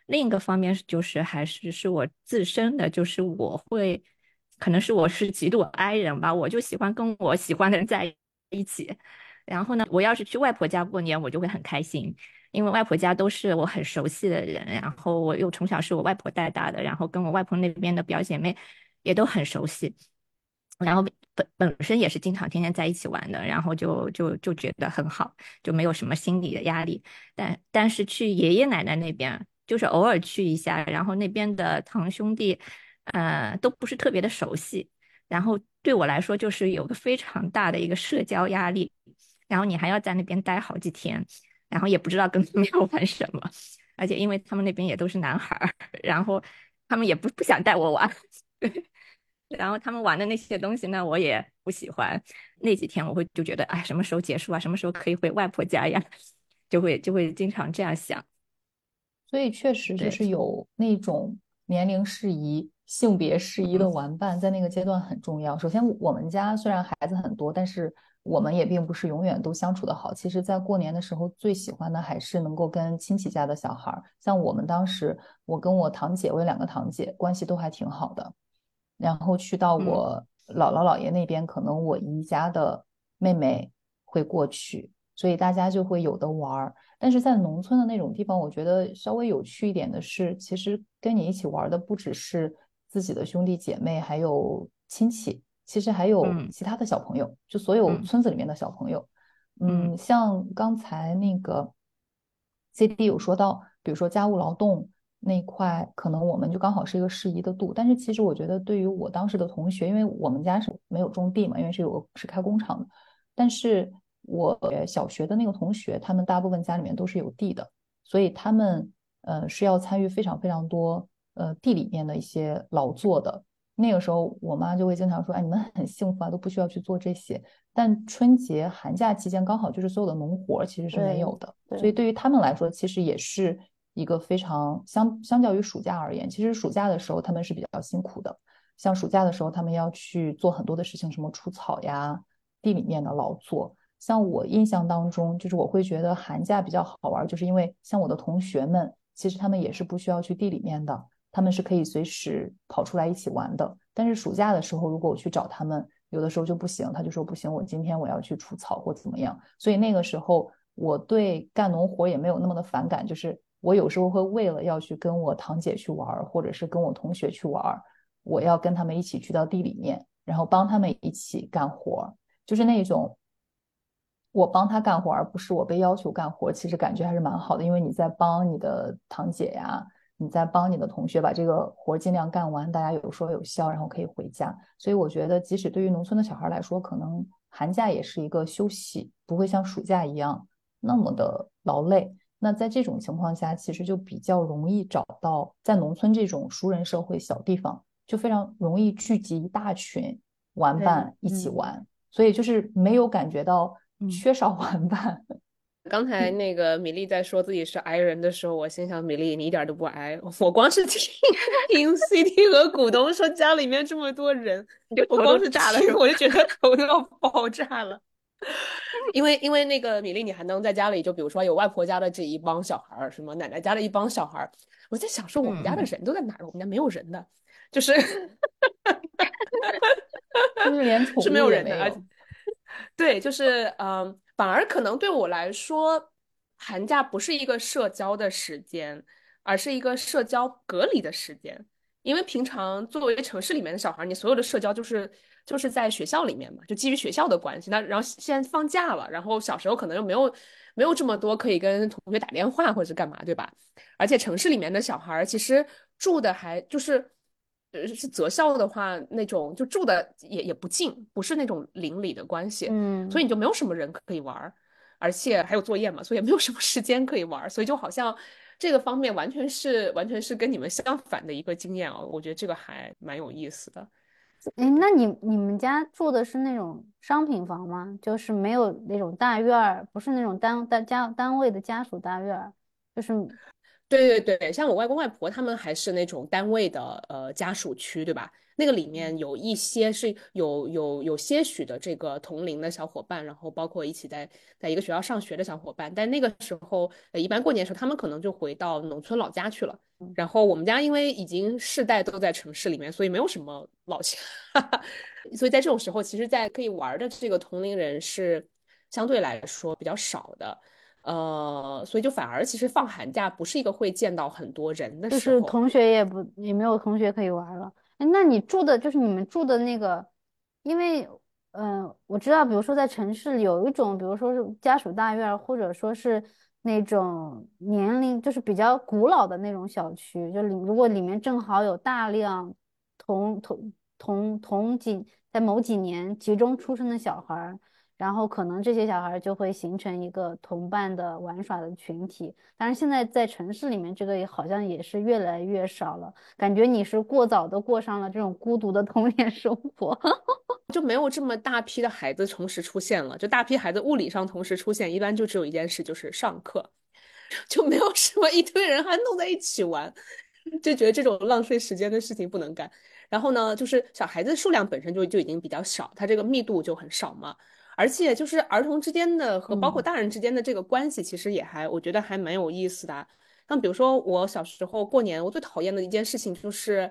另一个方面就是还是是我自身的，就是我会，可能是我是极度 I 人吧，我就喜欢跟我喜欢的人在一起。然后呢，我要是去外婆家过年，我就会很开心，因为外婆家都是我很熟悉的人，然后我又从小是我外婆带大的，然后跟我外婆那边的表姐妹也都很熟悉，然后本本身也是经常天天在一起玩的，然后就就就觉得很好，就没有什么心理的压力。但但是去爷爷奶奶那边。就是偶尔去一下，然后那边的堂兄弟，呃，都不是特别的熟悉，然后对我来说就是有个非常大的一个社交压力，然后你还要在那边待好几天，然后也不知道跟他们要玩什么，而且因为他们那边也都是男孩儿，然后他们也不不想带我玩。然后他们玩的那些东西呢，我也不喜欢。那几天我会就觉得，哎，什么时候结束啊？什么时候可以回外婆家呀？就会就会经常这样想。所以确实就是有那种年龄适宜、性别适宜的玩伴，在那个阶段很重要。首先，我们家虽然孩子很多，但是我们也并不是永远都相处的好。其实，在过年的时候，最喜欢的还是能够跟亲戚家的小孩儿。像我们当时，我跟我堂姐，我有两个堂姐，关系都还挺好的。然后去到我姥姥姥爷那边，可能我姨家的妹妹会过去，所以大家就会有的玩儿。但是在农村的那种地方，我觉得稍微有趣一点的是，其实跟你一起玩的不只是自己的兄弟姐妹，还有亲戚，其实还有其他的小朋友，就所有村子里面的小朋友。嗯，像刚才那个 C D 有说到，比如说家务劳动。那块可能我们就刚好是一个适宜的度，但是其实我觉得对于我当时的同学，因为我们家是没有种地嘛，因为是有个是开工厂的，但是我小学的那个同学，他们大部分家里面都是有地的，所以他们呃是要参与非常非常多呃地里面的一些劳作的。那个时候我妈就会经常说，哎，你们很幸福啊，都不需要去做这些。但春节寒假期间刚好就是所有的农活其实是没有的，所以对于他们来说，其实也是。一个非常相相较于暑假而言，其实暑假的时候他们是比较辛苦的。像暑假的时候，他们要去做很多的事情，什么除草呀、地里面的劳作。像我印象当中，就是我会觉得寒假比较好玩，就是因为像我的同学们，其实他们也是不需要去地里面的，他们是可以随时跑出来一起玩的。但是暑假的时候，如果我去找他们，有的时候就不行，他就说不行，我今天我要去除草或怎么样。所以那个时候，我对干农活也没有那么的反感，就是。我有时候会为了要去跟我堂姐去玩，或者是跟我同学去玩，我要跟他们一起去到地里面，然后帮他们一起干活，就是那种我帮他干活，而不是我被要求干活。其实感觉还是蛮好的，因为你在帮你的堂姐呀，你在帮你的同学把这个活尽量干完，大家有说有笑，然后可以回家。所以我觉得，即使对于农村的小孩来说，可能寒假也是一个休息，不会像暑假一样那么的劳累。那在这种情况下，其实就比较容易找到，在农村这种熟人社会小地方，就非常容易聚集一大群玩伴一起玩，所以就是没有感觉到缺少玩伴。刚才那个米粒在说自己是挨人的时候，我心想，米粒你一点都不挨，我光是 听听 CT 和股东说家里面这么多人，我光是炸了，我就觉得 头都要爆炸了。因为因为那个米粒，你还能在家里，就比如说有外婆家的这一帮小孩儿，什么奶奶家的一帮小孩儿，我在想说我们家的人都在哪儿？我们家没有人的，就是就是连是没有人的，对，就是嗯，反而可能对我来说，寒假不是一个社交的时间，而是一个社交隔离的时间，因为平常作为城市里面的小孩，你所有的社交就是。就是在学校里面嘛，就基于学校的关系。那然后现在放假了，然后小时候可能又没有没有这么多可以跟同学打电话或者是干嘛，对吧？而且城市里面的小孩其实住的还就是是择校的话，那种就住的也也不近，不是那种邻里的关系，嗯，所以你就没有什么人可以玩，而且还有作业嘛，所以也没有什么时间可以玩，所以就好像这个方面完全是完全是跟你们相反的一个经验哦。我觉得这个还蛮有意思的。哎，那你你们家住的是那种商品房吗？就是没有那种大院儿，不是那种单单家单位的家属大院儿，就是。对对对，像我外公外婆他们还是那种单位的呃家属区，对吧？那个里面有一些是有有有些许的这个同龄的小伙伴，然后包括一起在在一个学校上学的小伙伴。但那个时候，呃，一般过年的时候，他们可能就回到农村老家去了。然后我们家因为已经世代都在城市里面，所以没有什么老乡，所以在这种时候，其实，在可以玩的这个同龄人是相对来说比较少的。呃，所以就反而其实放寒假不是一个会见到很多人的时候，就是同学也不也没有同学可以玩了。哎，那你住的就是你们住的那个，因为嗯，我知道，比如说在城市里有一种，比如说是家属大院，或者说是那种年龄就是比较古老的那种小区，就里如果里面正好有大量同同同同几在某几年集中出生的小孩儿。然后可能这些小孩就会形成一个同伴的玩耍的群体，但是现在在城市里面，这个好像也是越来越少了。感觉你是过早的过上了这种孤独的童年生活，就没有这么大批的孩子同时出现了。就大批孩子物理上同时出现，一般就只有一件事，就是上课，就没有什么一堆人还弄在一起玩，就觉得这种浪费时间的事情不能干。然后呢，就是小孩子数量本身就就已经比较少，他这个密度就很少嘛。而且就是儿童之间的和包括大人之间的这个关系，其实也还我觉得还蛮有意思的。像比如说我小时候过年，我最讨厌的一件事情就是，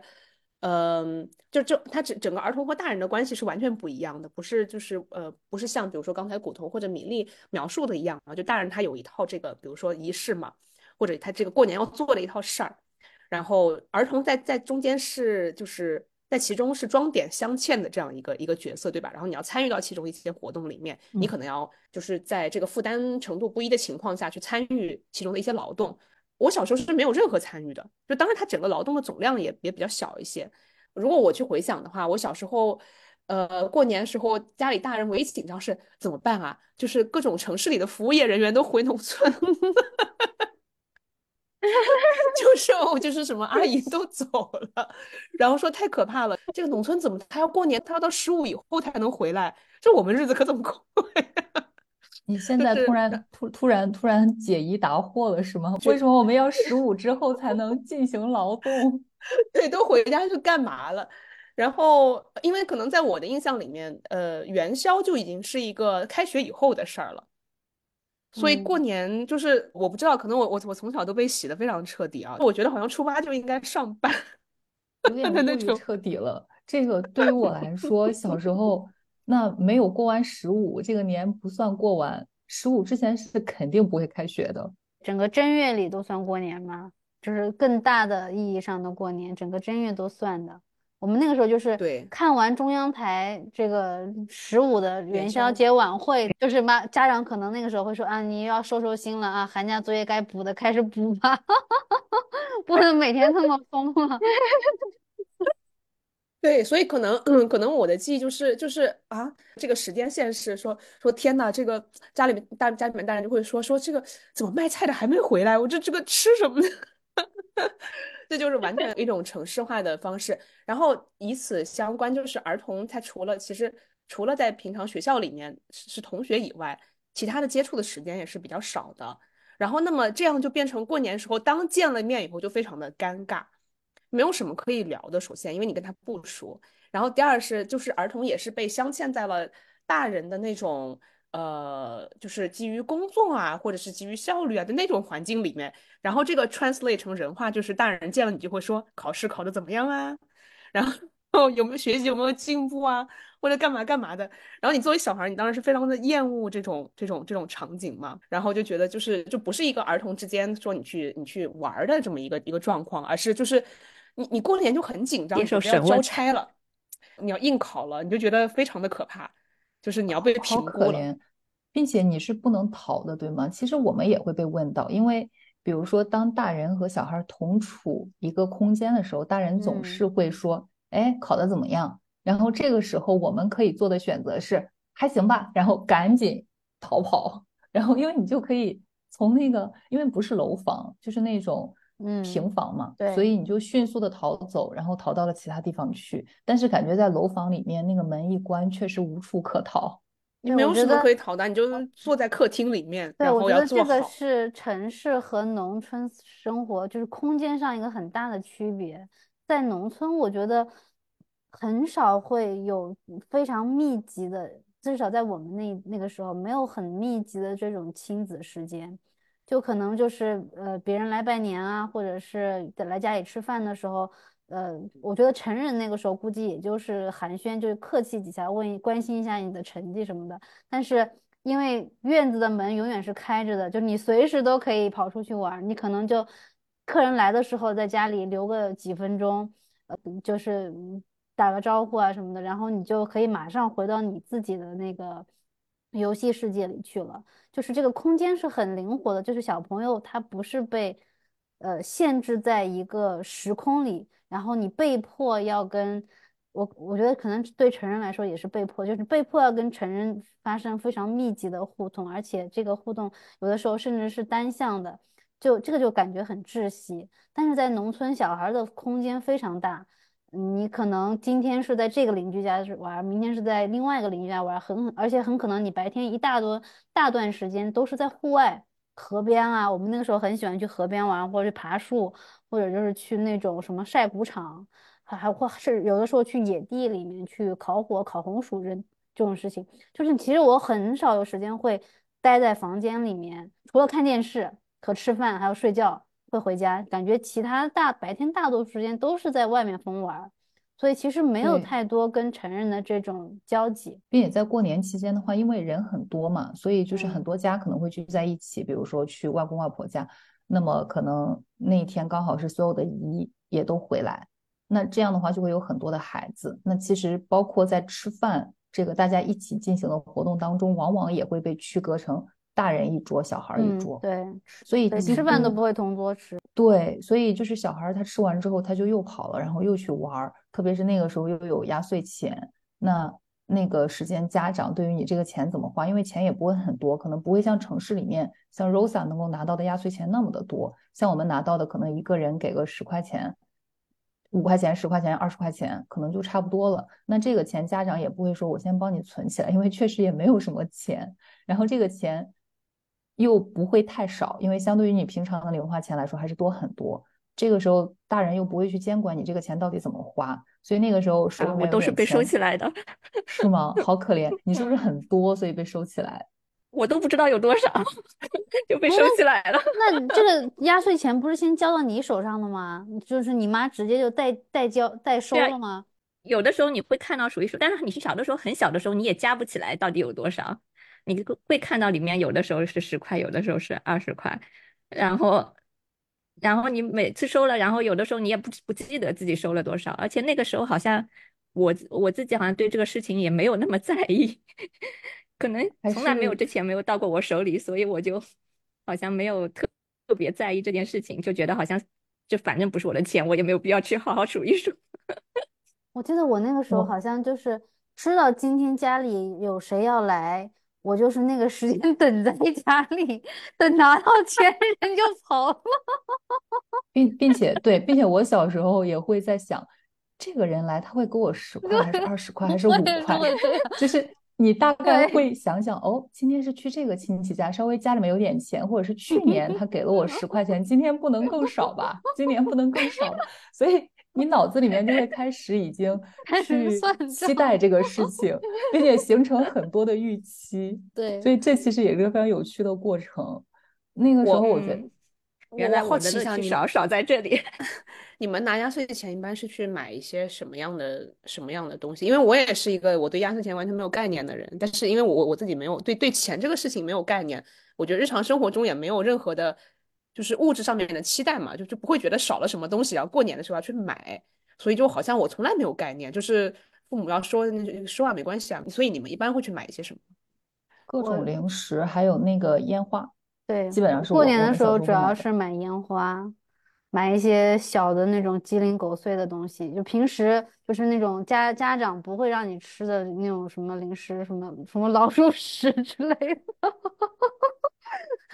嗯，就就他整整个儿童和大人的关系是完全不一样的，不是就是呃不是像比如说刚才骨头或者米粒描述的一样啊，就大人他有一套这个比如说仪式嘛，或者他这个过年要做的一套事儿，然后儿童在在中间是就是。在其中是装点镶嵌的这样一个一个角色，对吧？然后你要参与到其中一些活动里面，你可能要就是在这个负担程度不一的情况下去参与其中的一些劳动。我小时候是没有任何参与的，就当然他整个劳动的总量也也比较小一些。如果我去回想的话，我小时候，呃，过年时候家里大人唯一紧张是怎么办啊？就是各种城市里的服务业人员都回农村。就是哦，就是什么阿姨都走了，然后说太可怕了，这个农村怎么他要过年，他要到十五以后才能回来，这我们日子可怎么过呀？你现在突然突突然突然解疑答惑了是吗？为什么我们要十五之后才能进行劳动？对，都回家去干嘛了？然后因为可能在我的印象里面，呃，元宵就已经是一个开学以后的事儿了。所以过年就是我不知道，可能我我我从小都被洗的非常彻底啊！我觉得好像初八就应该上班，有点过于彻底了。这个对于我来说，小时候那没有过完十五，这个年不算过完。十五之前是肯定不会开学的。整个正月里都算过年吗？就是更大的意义上的过年，整个正月都算的。我们那个时候就是看完中央台这个十五的元宵节晚会，就是妈家长可能那个时候会说啊，你要收收心了啊，寒假作业该补的开始补吧，不能每天这么疯了。对，所以可能嗯，可能我的记忆就是就是啊，这个时间线是说说天呐，这个家里面大家里面大人就会说说这个怎么卖菜的还没回来，我这这个吃什么呢？这就是完全一种城市化的方式，然后以此相关，就是儿童他除了其实除了在平常学校里面是是同学以外，其他的接触的时间也是比较少的。然后那么这样就变成过年时候当见了面以后就非常的尴尬，没有什么可以聊的。首先，因为你跟他不熟，然后第二是就是儿童也是被镶嵌在了大人的那种。呃，就是基于工作啊，或者是基于效率啊的那种环境里面，然后这个 translate 成人话，就是大人见了你就会说考试考的怎么样啊，然后有没有学习有没有进步啊，或者干嘛干嘛的。然后你作为小孩，你当然是非常的厌恶这种这种这种场景嘛，然后就觉得就是就不是一个儿童之间说你去你去玩的这么一个一个状况，而是就是你你过年就很紧张，你要交差了，你要应考了，你就觉得非常的可怕。就是你要被评估了，并且你是不能逃的，对吗？其实我们也会被问到，因为比如说，当大人和小孩同处一个空间的时候，大人总是会说：“哎，考的怎么样？”然后这个时候我们可以做的选择是“还行吧”，然后赶紧逃跑。然后因为你就可以从那个，因为不是楼房，就是那种。嗯，平房嘛，对，所以你就迅速的逃走，然后逃到了其他地方去。但是感觉在楼房里面，那个门一关，确实无处可逃，你没有什么可以逃的，你就坐在客厅里面，对，我觉得这个是城市和农村生活，就是空间上一个很大的区别。在农村，我觉得很少会有非常密集的，至少在我们那那个时候，没有很密集的这种亲子时间。就可能就是呃，别人来拜年啊，或者是来家里吃饭的时候，呃，我觉得成人那个时候估计也就是寒暄，就是客气几下，问关心一下你的成绩什么的。但是因为院子的门永远是开着的，就你随时都可以跑出去玩。你可能就客人来的时候在家里留个几分钟，呃，就是打个招呼啊什么的，然后你就可以马上回到你自己的那个。游戏世界里去了，就是这个空间是很灵活的，就是小朋友他不是被，呃，限制在一个时空里，然后你被迫要跟我我觉得可能对成人来说也是被迫，就是被迫要跟成人发生非常密集的互动，而且这个互动有的时候甚至是单向的，就这个就感觉很窒息。但是在农村，小孩的空间非常大，你可能今天是在这个邻居家玩，明天是在另外一个邻居家玩，很而且很可能你白天一大多大段时间都是在户外，河边啊，我们那个时候很喜欢去河边玩，或者去爬树，或者就是去那种什么晒谷场。还还或是有的时候去野地里面去烤火、烤红薯这这种事情，就是其实我很少有时间会待在房间里面，除了看电视和吃饭，还有睡觉，会回家。感觉其他大白天大多数时间都是在外面疯玩，所以其实没有太多跟成人的这种交集。并且在过年期间的话，因为人很多嘛，所以就是很多家可能会聚在一起，比如说去外公外婆家，那么可能那一天刚好是所有的姨也都回来。那这样的话就会有很多的孩子。那其实包括在吃饭这个大家一起进行的活动当中，往往也会被区隔成大人一桌，小孩一桌。对，所以吃饭都不会同桌吃。对，所以就是小孩他吃完之后他就又跑了，然后又去玩。特别是那个时候又有压岁钱，那那个时间家长对于你这个钱怎么花？因为钱也不会很多，可能不会像城市里面像 Rosa 能够拿到的压岁钱那么的多。像我们拿到的可能一个人给个十块钱。五块钱、十块钱、二十块钱，可能就差不多了。那这个钱家长也不会说“我先帮你存起来”，因为确实也没有什么钱。然后这个钱又不会太少，因为相对于你平常的零花钱来说还是多很多。这个时候大人又不会去监管你这个钱到底怎么花，所以那个时候手里面都是被收起来的，是吗？好可怜，你是不是 很多，所以被收起来？我都不知道有多少，就被收起来了。那这个压岁钱不是先交到你手上的吗？就是你妈直接就代代交代收了吗？有的时候你会看到数一数，但是你是小的时候很小的时候，你也加不起来到底有多少。你会看到里面有的时候是十块，有的时候是二十块，然后，然后你每次收了，然后有的时候你也不不记得自己收了多少，而且那个时候好像我我自己好像对这个事情也没有那么在意。可能从来没有这钱没有到过我手里，所以我就好像没有特特别在意这件事情，就觉得好像这反正不是我的钱，我也没有必要去好好数一数。我记得我那个时候好像就是知道今天家里有谁要来，我就是那个时间 等在家里，等拿到钱人就跑了，并并且对，并且我小时候也会在想，这个人来他会给我十块还是二十块还是五块，就是。你大概会想想哦，今天是去这个亲戚家，稍微家里面有点钱，或者是去年他给了我十块钱，今天不能更少吧？今年不能更少，所以你脑子里面就会开始已经 去期待这个事情，并且形成很多的预期。对，所以这其实也是个非常有趣的过程。那个时候我觉得。原来我的乐趣少少在这里。你们拿压岁钱一般是去买一些什么样的什么样的东西？因为我也是一个我对压岁钱完全没有概念的人，但是因为我我自己没有对对钱这个事情没有概念，我觉得日常生活中也没有任何的，就是物质上面的期待嘛，就就不会觉得少了什么东西，然后过年的时候要去买，所以就好像我从来没有概念，就是父母要说说话没关系啊，所以你们一般会去买一些什么？各种零食，还有那个烟花。对，基本上是过年的时候，主要是买烟花，买一些小的那种鸡零狗碎的东西。就平时就是那种家家长不会让你吃的那种什么零食，什么什么老鼠屎 之类的。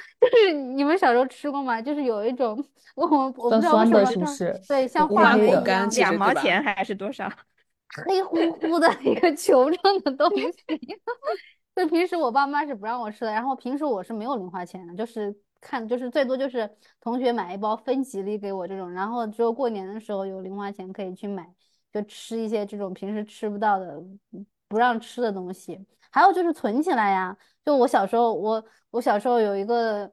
就是你们小时候吃过吗？就是有一种我我我不知道为什么，对，像话梅一样，两毛钱还是多少？黑乎乎的一个球状的东西。就平时我爸妈是不让我吃的，然后平时我是没有零花钱的，就是看就是最多就是同学买一包分几粒给我这种，然后只有过年的时候有零花钱可以去买，就吃一些这种平时吃不到的不让吃的东西。还有就是存起来呀，就我小时候我我小时候有一个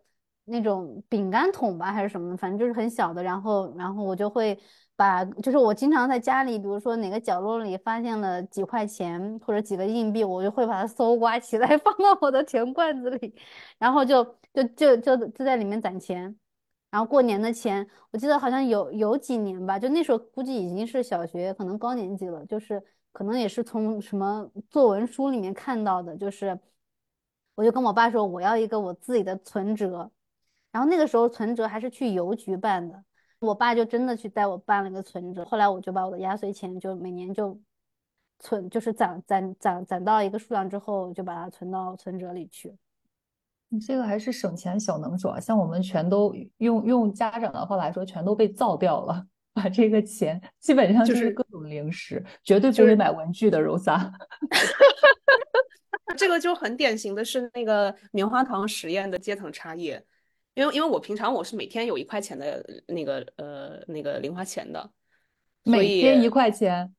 那种饼干桶吧还是什么，反正就是很小的，然后然后我就会。把就是我经常在家里，比如说哪个角落里发现了几块钱或者几个硬币，我就会把它搜刮起来 放到我的钱罐子里，然后就就就就就在里面攒钱。然后过年的钱，我记得好像有有几年吧，就那时候估计已经是小学，可能高年级了，就是可能也是从什么作文书里面看到的，就是我就跟我爸说我要一个我自己的存折，然后那个时候存折还是去邮局办的。我爸就真的去带我办了个存折，后来我就把我的压岁钱就每年就存，就是攒攒攒攒到一个数量之后，就把它存到存折里去。你这个还是省钱小能手啊！像我们全都用用家长的话来说，全都被造掉了，把这个钱基本上就是各种零食，绝对不会买文具的。柔萨，这个就很典型的是那个棉花糖实验的阶层差异。因为因为我平常我是每天有一块钱的那个呃那个零花钱的，每天一块钱。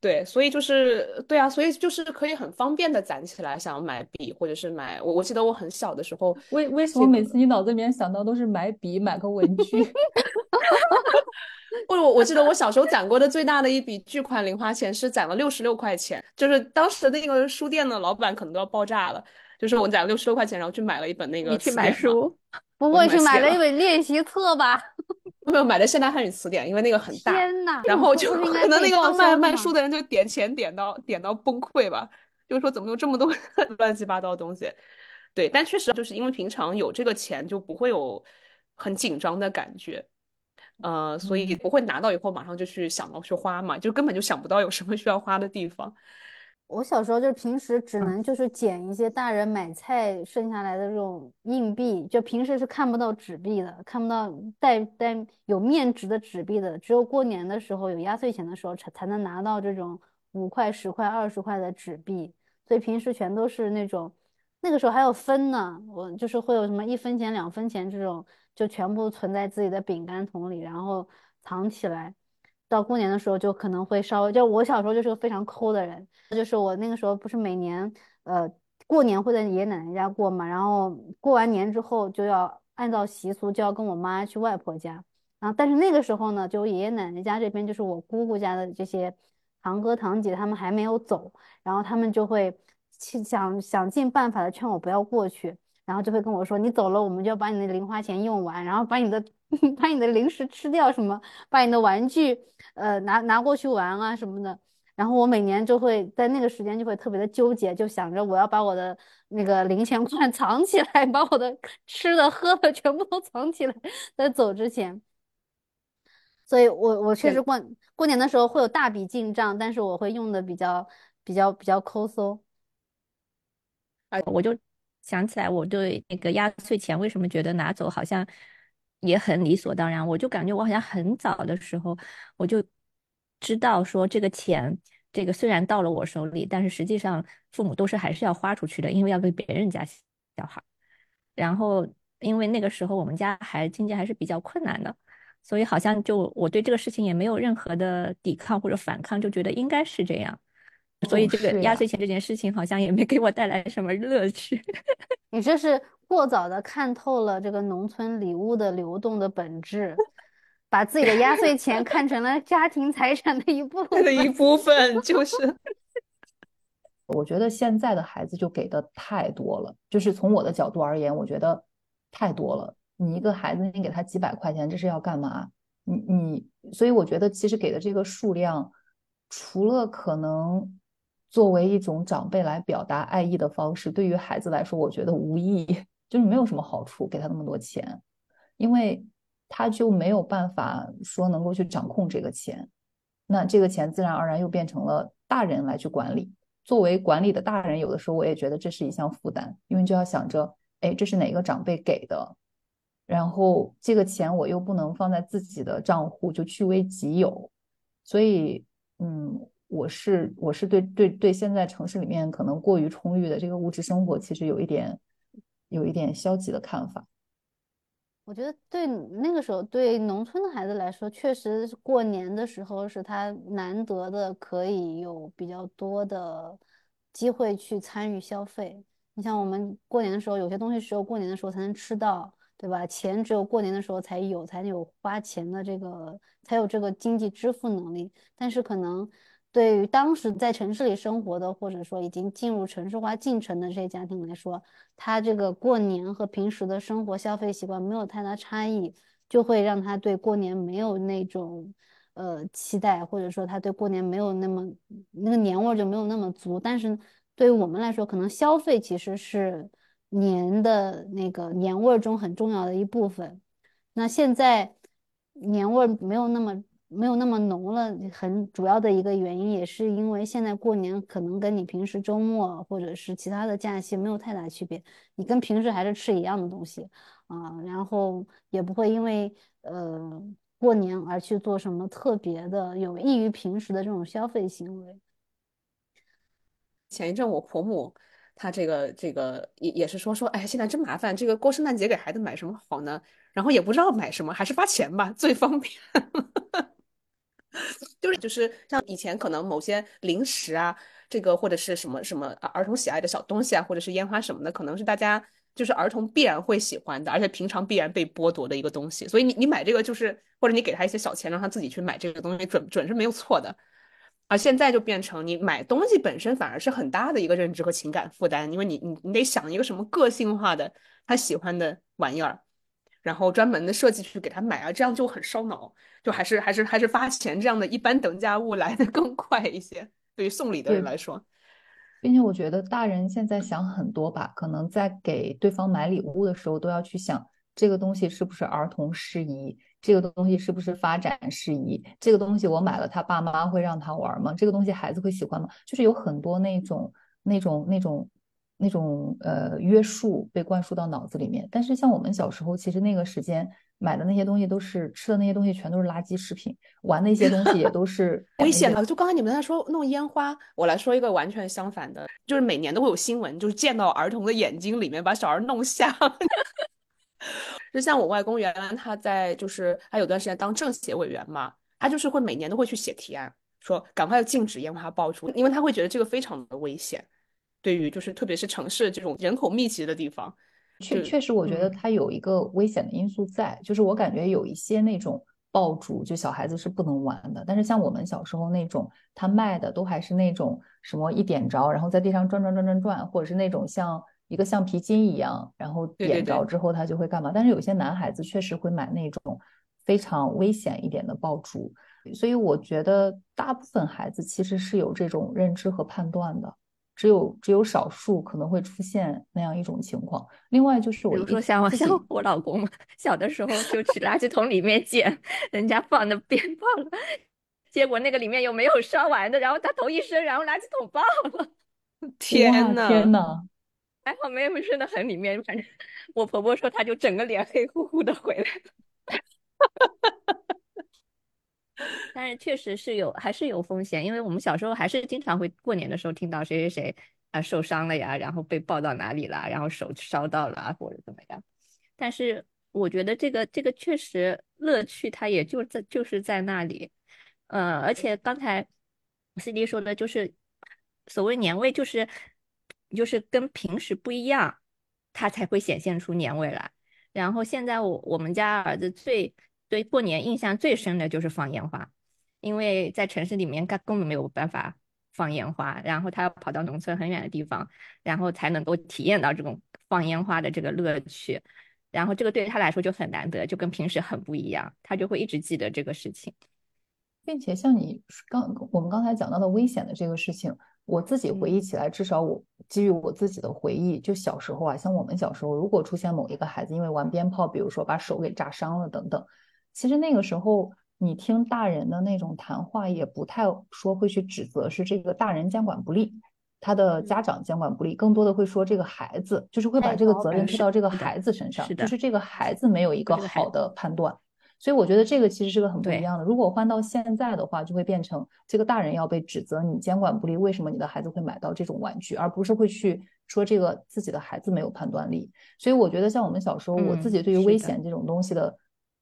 对，所以就是对啊，所以就是可以很方便的攒起来，想要买笔或者是买我。我记得我很小的时候，为为什么每次你脑子里面想到都是买笔、买个文具？不，我我记得我小时候攒过的最大的一笔巨款零花钱是攒了六十六块钱，就是当时的那个书店的老板可能都要爆炸了。就是我攒了六十六块钱，然后去买了一本那个。你去买书？不会是买了一本练习册吧？没有买的现代汉语词典，因为那个很大。天呐，然后就可能那个卖卖书的人就点钱点到点到崩溃吧，就是说怎么有这么多 乱七八糟的东西。对，但确实就是因为平常有这个钱，就不会有很紧张的感觉，呃，所以不会拿到以后马上就去想到去花嘛，就根本就想不到有什么需要花的地方。我小时候就是平时只能就是捡一些大人买菜剩下来的这种硬币，就平时是看不到纸币的，看不到带带有面值的纸币的，只有过年的时候有压岁钱的时候才才能拿到这种五块、十块、二十块的纸币，所以平时全都是那种，那个时候还有分呢，我就是会有什么一分钱、两分钱这种，就全部存在自己的饼干桶里，然后藏起来。到过年的时候就可能会稍微，就我小时候就是个非常抠的人，就是我那个时候不是每年呃过年会在爷爷奶奶家过嘛，然后过完年之后就要按照习俗就要跟我妈去外婆家，然后但是那个时候呢，就爷爷奶奶家这边就是我姑姑家的这些堂哥堂姐他们还没有走，然后他们就会去想想尽办法的劝我不要过去，然后就会跟我说你走了我们就要把你的零花钱用完，然后把你的。把你的零食吃掉，什么？把你的玩具，呃，拿拿过去玩啊什么的。然后我每年就会在那个时间就会特别的纠结，就想着我要把我的那个零钱罐 藏起来，把我的吃的喝的全部都藏起来，在走之前。所以我我确实过过年的时候会有大笔进账，但是我会用的比较比较比较抠搜。哎，我就想起来，我对那个压岁钱为什么觉得拿走好像。也很理所当然，我就感觉我好像很早的时候我就知道说这个钱，这个虽然到了我手里，但是实际上父母都是还是要花出去的，因为要给别人家小孩。然后因为那个时候我们家还经济还是比较困难的，所以好像就我对这个事情也没有任何的抵抗或者反抗，就觉得应该是这样。所以这个压岁钱这件事情好像也没给我带来什么乐趣。你这是。过早的看透了这个农村礼物的流动的本质，把自己的压岁钱看成了家庭财产的一部分的 一部分，就是。我觉得现在的孩子就给的太多了，就是从我的角度而言，我觉得太多了。你一个孩子，你给他几百块钱，这是要干嘛？你你，所以我觉得其实给的这个数量，除了可能作为一种长辈来表达爱意的方式，对于孩子来说，我觉得无意义。就是没有什么好处，给他那么多钱，因为他就没有办法说能够去掌控这个钱，那这个钱自然而然又变成了大人来去管理。作为管理的大人，有的时候我也觉得这是一项负担，因为就要想着，哎，这是哪个长辈给的，然后这个钱我又不能放在自己的账户就据为己有，所以，嗯，我是我是对对对现在城市里面可能过于充裕的这个物质生活，其实有一点。有一点消极的看法。我觉得对那个时候，对农村的孩子来说，确实过年的时候是他难得的可以有比较多的机会去参与消费。你像我们过年的时候，有些东西只有过年的时候才能吃到，对吧？钱只有过年的时候才有，才有花钱的这个，才有这个经济支付能力。但是可能。对于当时在城市里生活的，或者说已经进入城市化进程的这些家庭来说，他这个过年和平时的生活消费习惯没有太大差异，就会让他对过年没有那种呃期待，或者说他对过年没有那么那个年味就没有那么足。但是对于我们来说，可能消费其实是年的那个年味中很重要的一部分。那现在年味没有那么。没有那么浓了，很主要的一个原因也是因为现在过年可能跟你平时周末或者是其他的假期没有太大区别，你跟平时还是吃一样的东西啊，然后也不会因为呃过年而去做什么特别的有益于平时的这种消费行为。前一阵我婆母她这个这个也也是说说，哎，现在真麻烦，这个过圣诞节给孩子买什么好呢？然后也不知道买什么，还是发钱吧，最方便。就是就是像以前可能某些零食啊，这个或者是什么什么儿童喜爱的小东西啊，或者是烟花什么的，可能是大家就是儿童必然会喜欢的，而且平常必然被剥夺的一个东西。所以你你买这个就是，或者你给他一些小钱，让他自己去买这个东西，准准是没有错的。而现在就变成你买东西本身反而是很大的一个认知和情感负担，因为你你你得想一个什么个性化的他喜欢的玩意儿。然后专门的设计去给他买啊，这样就很烧脑，就还是还是还是发钱这样的一般等价物来的更快一些。对于送礼的人来说，并且我觉得大人现在想很多吧，可能在给对方买礼物的时候都要去想这个东西是不是儿童适宜，这个东西是不是发展适宜，这个东西我买了他爸妈会让他玩吗？这个东西孩子会喜欢吗？就是有很多那种那种那种。那种呃约束被灌输到脑子里面，但是像我们小时候，其实那个时间买的那些东西都是吃的那些东西全都是垃圾食品，玩的一些东西也都是 危险的。就刚才你们在说弄烟花，我来说一个完全相反的，就是每年都会有新闻，就是见到儿童的眼睛里面把小孩弄瞎。就像我外公原来他在就是他有段时间当政协委员嘛，他就是会每年都会去写提案，说赶快禁止烟花爆竹，因为他会觉得这个非常的危险。对于就是特别是城市这种人口密集的地方，确确实我觉得它有一个危险的因素在，就是我感觉有一些那种爆竹，就小孩子是不能玩的。但是像我们小时候那种，他卖的都还是那种什么一点着，然后在地上转转转转转，或者是那种像一个橡皮筋一样，然后点着之后它就会干嘛。但是有些男孩子确实会买那种非常危险一点的爆竹，所以我觉得大部分孩子其实是有这种认知和判断的。只有只有少数可能会出现那样一种情况。另外就是，比如说像我像我老公小的时候就去垃圾桶里面捡 人家放的鞭炮了，结果那个里面有没有烧完的，然后他头一伸，然后垃圾桶爆了。天呐天呐，还好没有伸的很里面，反正我婆婆说他就整个脸黑乎乎的回来了。但是确实是有，还是有风险，因为我们小时候还是经常会过年的时候听到谁谁谁啊受伤了呀，然后被抱到哪里了，然后手烧到了啊或者怎么样。但是我觉得这个这个确实乐趣它也就在就是在那里，呃，而且刚才 C D 说的就是所谓年味，就是就是跟平时不一样，它才会显现出年味来。然后现在我我们家儿子最。对过年印象最深的就是放烟花，因为在城市里面他根本没有办法放烟花，然后他要跑到农村很远的地方，然后才能够体验到这种放烟花的这个乐趣，然后这个对他来说就很难得，就跟平时很不一样，他就会一直记得这个事情，并且像你刚我们刚才讲到的危险的这个事情，我自己回忆起来，至少我基于我自己的回忆，就小时候啊，像我们小时候，如果出现某一个孩子因为玩鞭炮，比如说把手给炸伤了等等。其实那个时候，你听大人的那种谈话，也不太说会去指责是这个大人监管不力，他的家长监管不力，更多的会说这个孩子，就是会把这个责任推到这个孩子身上，就是这个孩子没有一个好的判断。所以我觉得这个其实是个很不一样的。如果换到现在的话，就会变成这个大人要被指责你监管不力，为什么你的孩子会买到这种玩具，而不是会去说这个自己的孩子没有判断力。所以我觉得像我们小时候，我自己对于危险这种东西的。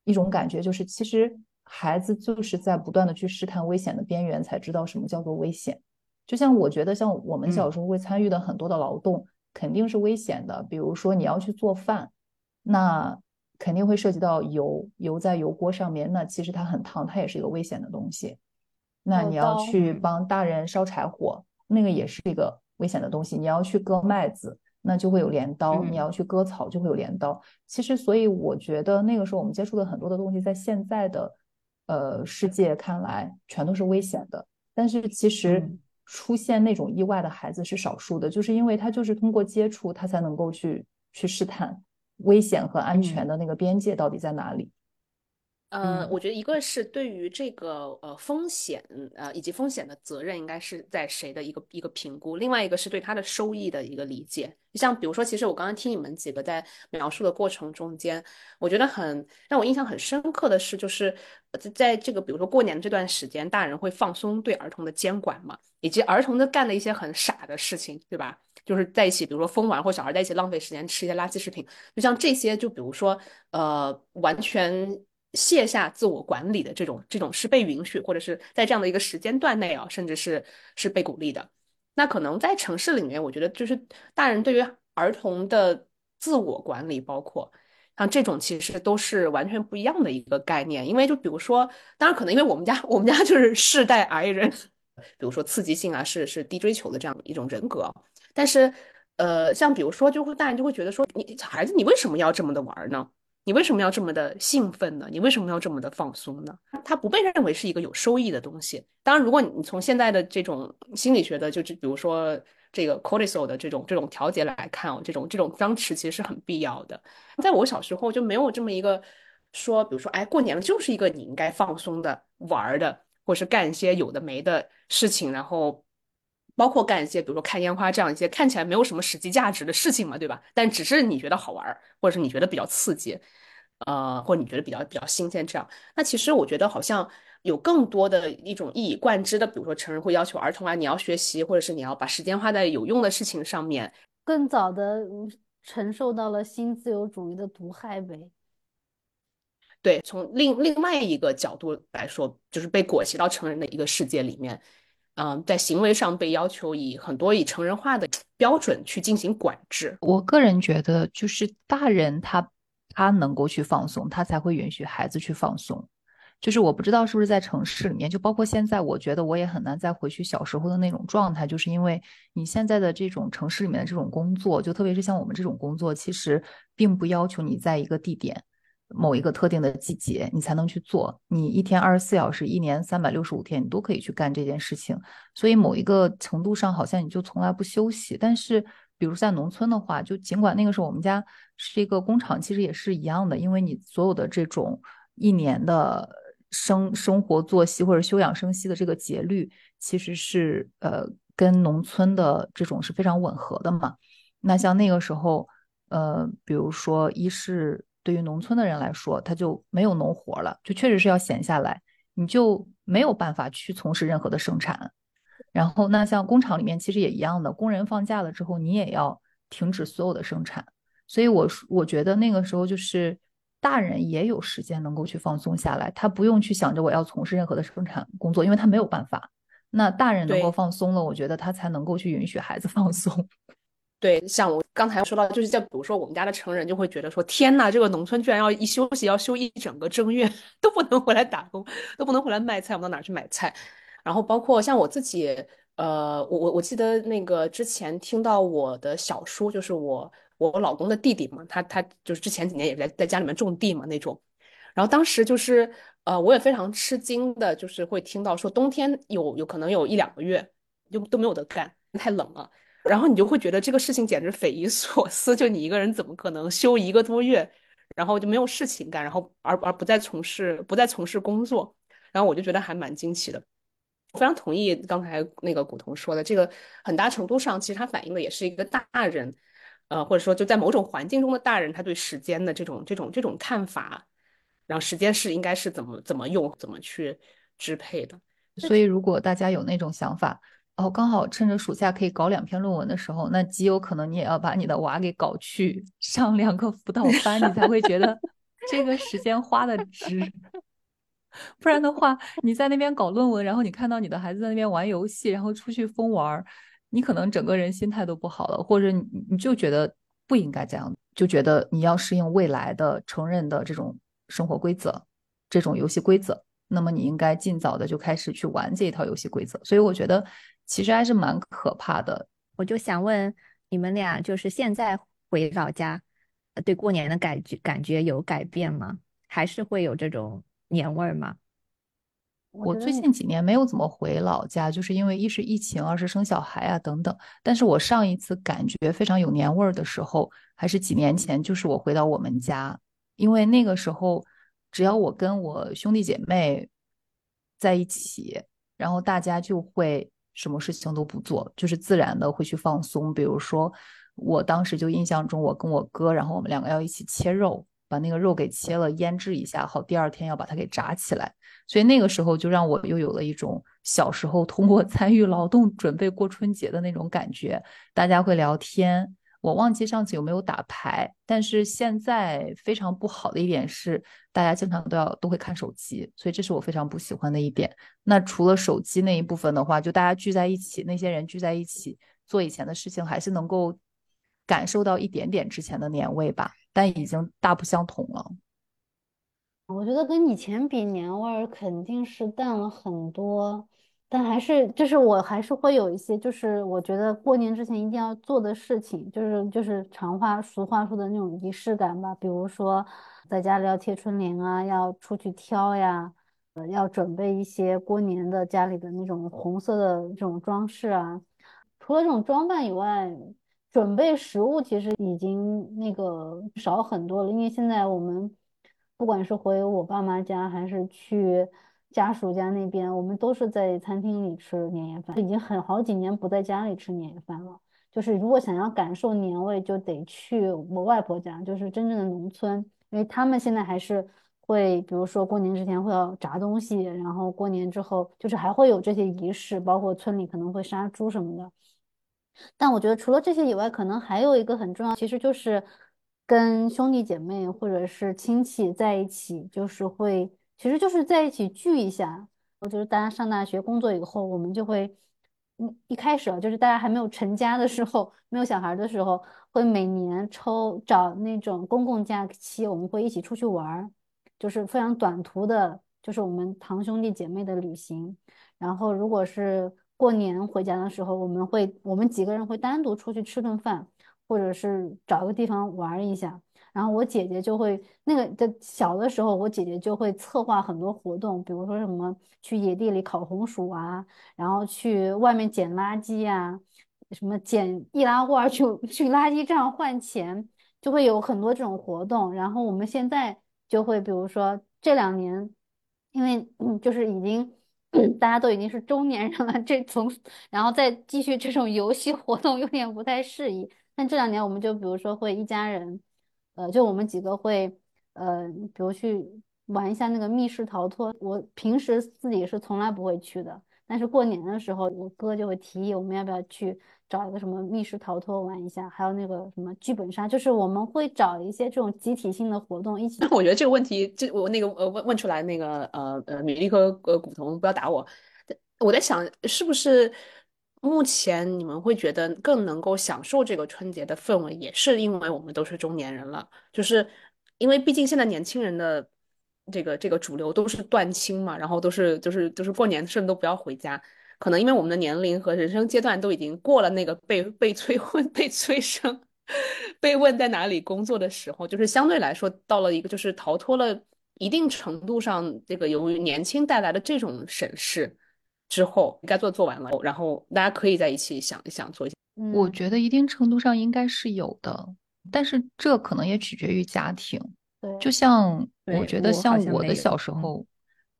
一种感觉就是，其实孩子就是在不断的去试探危险的边缘，才知道什么叫做危险。就像我觉得，像我们小时候会参与的很多的劳动，肯定是危险的。比如说你要去做饭，那肯定会涉及到油，油在油锅上面，那其实它很烫，它也是一个危险的东西。那你要去帮大人烧柴火，那个也是一个危险的东西。你要去割麦子。那就会有镰刀，你要去割草就会有镰刀。其实，所以我觉得那个时候我们接触的很多的东西，在现在的呃世界看来，全都是危险的。但是其实出现那种意外的孩子是少数的，就是因为他就是通过接触，他才能够去去试探危险和安全的那个边界到底在哪里。呃，我觉得一个是对于这个呃风险呃以及风险的责任应该是在谁的一个一个评估，另外一个是对它的收益的一个理解。就像比如说，其实我刚刚听你们几个在描述的过程中间，我觉得很让我印象很深刻的是，就是在这个比如说过年这段时间，大人会放松对儿童的监管嘛，以及儿童的干的一些很傻的事情，对吧？就是在一起，比如说疯玩，或小孩在一起浪费时间吃一些垃圾食品，就像这些，就比如说呃完全。卸下自我管理的这种这种是被允许，或者是在这样的一个时间段内啊，甚至是是被鼓励的。那可能在城市里面，我觉得就是大人对于儿童的自我管理，包括像这种，其实都是完全不一样的一个概念。因为就比如说，当然可能因为我们家我们家就是世代癌人，比如说刺激性啊是是低追求的这样一种人格。但是呃，像比如说，就会大人就会觉得说，你孩子你为什么要这么的玩呢？你为什么要这么的兴奋呢？你为什么要这么的放松呢？它不被认为是一个有收益的东西。当然，如果你从现在的这种心理学的，就比如说这个 cortisol 的这种这种调节来看哦，这种这种张弛其实是很必要的。在我小时候就没有这么一个说，比如说，哎，过年了就是一个你应该放松的玩的，或是干一些有的没的事情，然后包括干一些比如说看烟花这样一些看起来没有什么实际价值的事情嘛，对吧？但只是你觉得好玩，或者是你觉得比较刺激。呃，或者你觉得比较比较新鲜，这样，那其实我觉得好像有更多的一种一以贯之的，比如说成人会要求儿童啊，你要学习，或者是你要把时间花在有用的事情上面，更早的承受到了新自由主义的毒害呗。对，从另另外一个角度来说，就是被裹挟到成人的一个世界里面，嗯，在行为上被要求以很多以成人化的标准去进行管制。我个人觉得，就是大人他。他能够去放松，他才会允许孩子去放松。就是我不知道是不是在城市里面，就包括现在，我觉得我也很难再回去小时候的那种状态，就是因为你现在的这种城市里面的这种工作，就特别是像我们这种工作，其实并不要求你在一个地点、某一个特定的季节你才能去做。你一天二十四小时，一年三百六十五天，你都可以去干这件事情。所以某一个程度上，好像你就从来不休息。但是，比如在农村的话，就尽管那个时候我们家。是一个工厂，其实也是一样的，因为你所有的这种一年的生生活作息或者休养生息的这个节律，其实是呃跟农村的这种是非常吻合的嘛。那像那个时候，呃，比如说一是对于农村的人来说，他就没有农活了，就确实是要闲下来，你就没有办法去从事任何的生产。然后那像工厂里面其实也一样的，工人放假了之后，你也要停止所有的生产。所以，我我觉得那个时候就是大人也有时间能够去放松下来，他不用去想着我要从事任何的生产工作，因为他没有办法。那大人能够放松了，我觉得他才能够去允许孩子放松。对，像我刚才说到，就是在比如说我们家的成人就会觉得说，天呐，这个农村居然要一休息要休一整个正月，都不能回来打工，都不能回来卖菜，我们到哪去买菜？然后包括像我自己，呃，我我我记得那个之前听到我的小叔，就是我。我老公的弟弟嘛，他他就是之前几年也在在家里面种地嘛那种，然后当时就是呃我也非常吃惊的，就是会听到说冬天有有可能有一两个月就都没有得干，太冷了，然后你就会觉得这个事情简直匪夷所思，就你一个人怎么可能休一个多月，然后就没有事情干，然后而而不再从事不再从事工作，然后我就觉得还蛮惊奇的，非常同意刚才那个古潼说的，这个很大程度上其实它反映的也是一个大人。呃，或者说就在某种环境中的大人，他对时间的这种这种这种看法，然后时间是应该是怎么怎么用，怎么去支配的。所以，如果大家有那种想法，哦，刚好趁着暑假可以搞两篇论文的时候，那极有可能你也要把你的娃给搞去上两个辅导班，你才会觉得 这个时间花的值。不然的话，你在那边搞论文，然后你看到你的孩子在那边玩游戏，然后出去疯玩。你可能整个人心态都不好了，或者你你就觉得不应该这样，就觉得你要适应未来的成人的这种生活规则，这种游戏规则，那么你应该尽早的就开始去玩这一套游戏规则。所以我觉得其实还是蛮可怕的。我就想问你们俩，就是现在回老家，对过年的感觉感觉有改变吗？还是会有这种年味儿吗？我最近几年没有怎么回老家，就是因为一是疫情，二是生小孩啊等等。但是我上一次感觉非常有年味儿的时候，还是几年前，就是我回到我们家，因为那个时候，只要我跟我兄弟姐妹在一起，然后大家就会什么事情都不做，就是自然的会去放松。比如说，我当时就印象中，我跟我哥，然后我们两个要一起切肉，把那个肉给切了，腌制一下，好，第二天要把它给炸起来。所以那个时候就让我又有了一种小时候通过 参与劳动准备过春节的那种感觉。大家会聊天。我忘记上次有没有打牌，但是现在非常不好的一点是，大家经常都要都会看手机，所以这是我非常不喜欢的一点。那除了手机那一部分的话，就大家聚在一起，那些人聚在一起做以前的事情，还是能够感受到一点点之前的年味吧，但已经大不相同了。我觉得跟以前比，年味儿肯定是淡了很多。但还是就是我还是会有一些，就是我觉得过年之前一定要做的事情，就是就是常话俗话说的那种仪式感吧。比如说在家里要贴春联啊，要出去挑呀，呃，要准备一些过年的家里的那种红色的这种装饰啊。除了这种装扮以外，准备食物其实已经那个少很多了，因为现在我们不管是回我爸妈家还是去。家属家那边，我们都是在餐厅里吃年夜饭，已经很好几年不在家里吃年夜饭了。就是如果想要感受年味，就得去我外婆家，就是真正的农村，因为他们现在还是会，比如说过年之前会要炸东西，然后过年之后就是还会有这些仪式，包括村里可能会杀猪什么的。但我觉得除了这些以外，可能还有一个很重要，其实就是跟兄弟姐妹或者是亲戚在一起，就是会。其实就是在一起聚一下。我觉得大家上大学、工作以后，我们就会，嗯，一开始啊，就是大家还没有成家的时候，没有小孩的时候，会每年抽找那种公共假期，我们会一起出去玩儿，就是非常短途的，就是我们堂兄弟姐妹的旅行。然后，如果是过年回家的时候，我们会我们几个人会单独出去吃顿饭，或者是找个地方玩一下。然后我姐姐就会那个在小的时候，我姐姐就会策划很多活动，比如说什么去野地里烤红薯啊，然后去外面捡垃圾呀，什么捡易拉罐去 去垃圾站换钱，就会有很多这种活动。然后我们现在就会，比如说这两年，因为，就是已经 大家都已经是中年人了，这从然后再继续这种游戏活动有点不太适宜。但这两年我们就比如说会一家人。呃，就我们几个会，呃，比如去玩一下那个密室逃脱。我平时自己是从来不会去的，但是过年的时候，我哥就会提议我们要不要去找一个什么密室逃脱玩一下，还有那个什么剧本杀，就是我们会找一些这种集体性的活动一起。我觉得这个问题，这我那个呃问问出来那个呃呃米粒和呃古潼不要打我，我在想是不是。目前你们会觉得更能够享受这个春节的氛围，也是因为我们都是中年人了，就是因为毕竟现在年轻人的这个这个主流都是断亲嘛，然后都是就是就是过年甚至都不要回家，可能因为我们的年龄和人生阶段都已经过了那个被被催婚、被催生、被问在哪里工作的时候，就是相对来说到了一个就是逃脱了一定程度上这个由于年轻带来的这种审视。之后该做做完了，然后大家可以在一起想一想做一下。我觉得一定程度上应该是有的，但是这可能也取决于家庭。对，就像我觉得像我的小时候，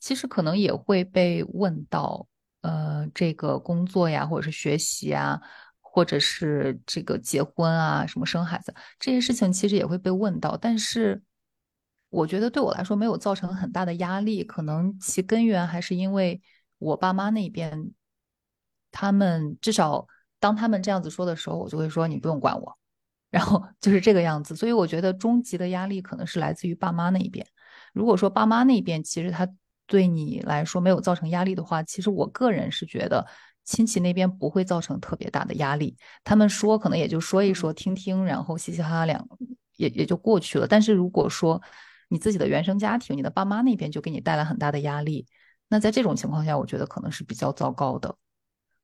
其实可能也会被问到，呃，这个工作呀，或者是学习啊，或者是这个结婚啊，什么生孩子这些事情，其实也会被问到。但是我觉得对我来说没有造成很大的压力，可能其根源还是因为。我爸妈那边，他们至少当他们这样子说的时候，我就会说你不用管我，然后就是这个样子。所以我觉得终极的压力可能是来自于爸妈那一边。如果说爸妈那边其实他对你来说没有造成压力的话，其实我个人是觉得亲戚那边不会造成特别大的压力。他们说可能也就说一说听听，然后嘻嘻哈哈两也也就过去了。但是如果说你自己的原生家庭，你的爸妈那边就给你带来很大的压力。那在这种情况下，我觉得可能是比较糟糕的，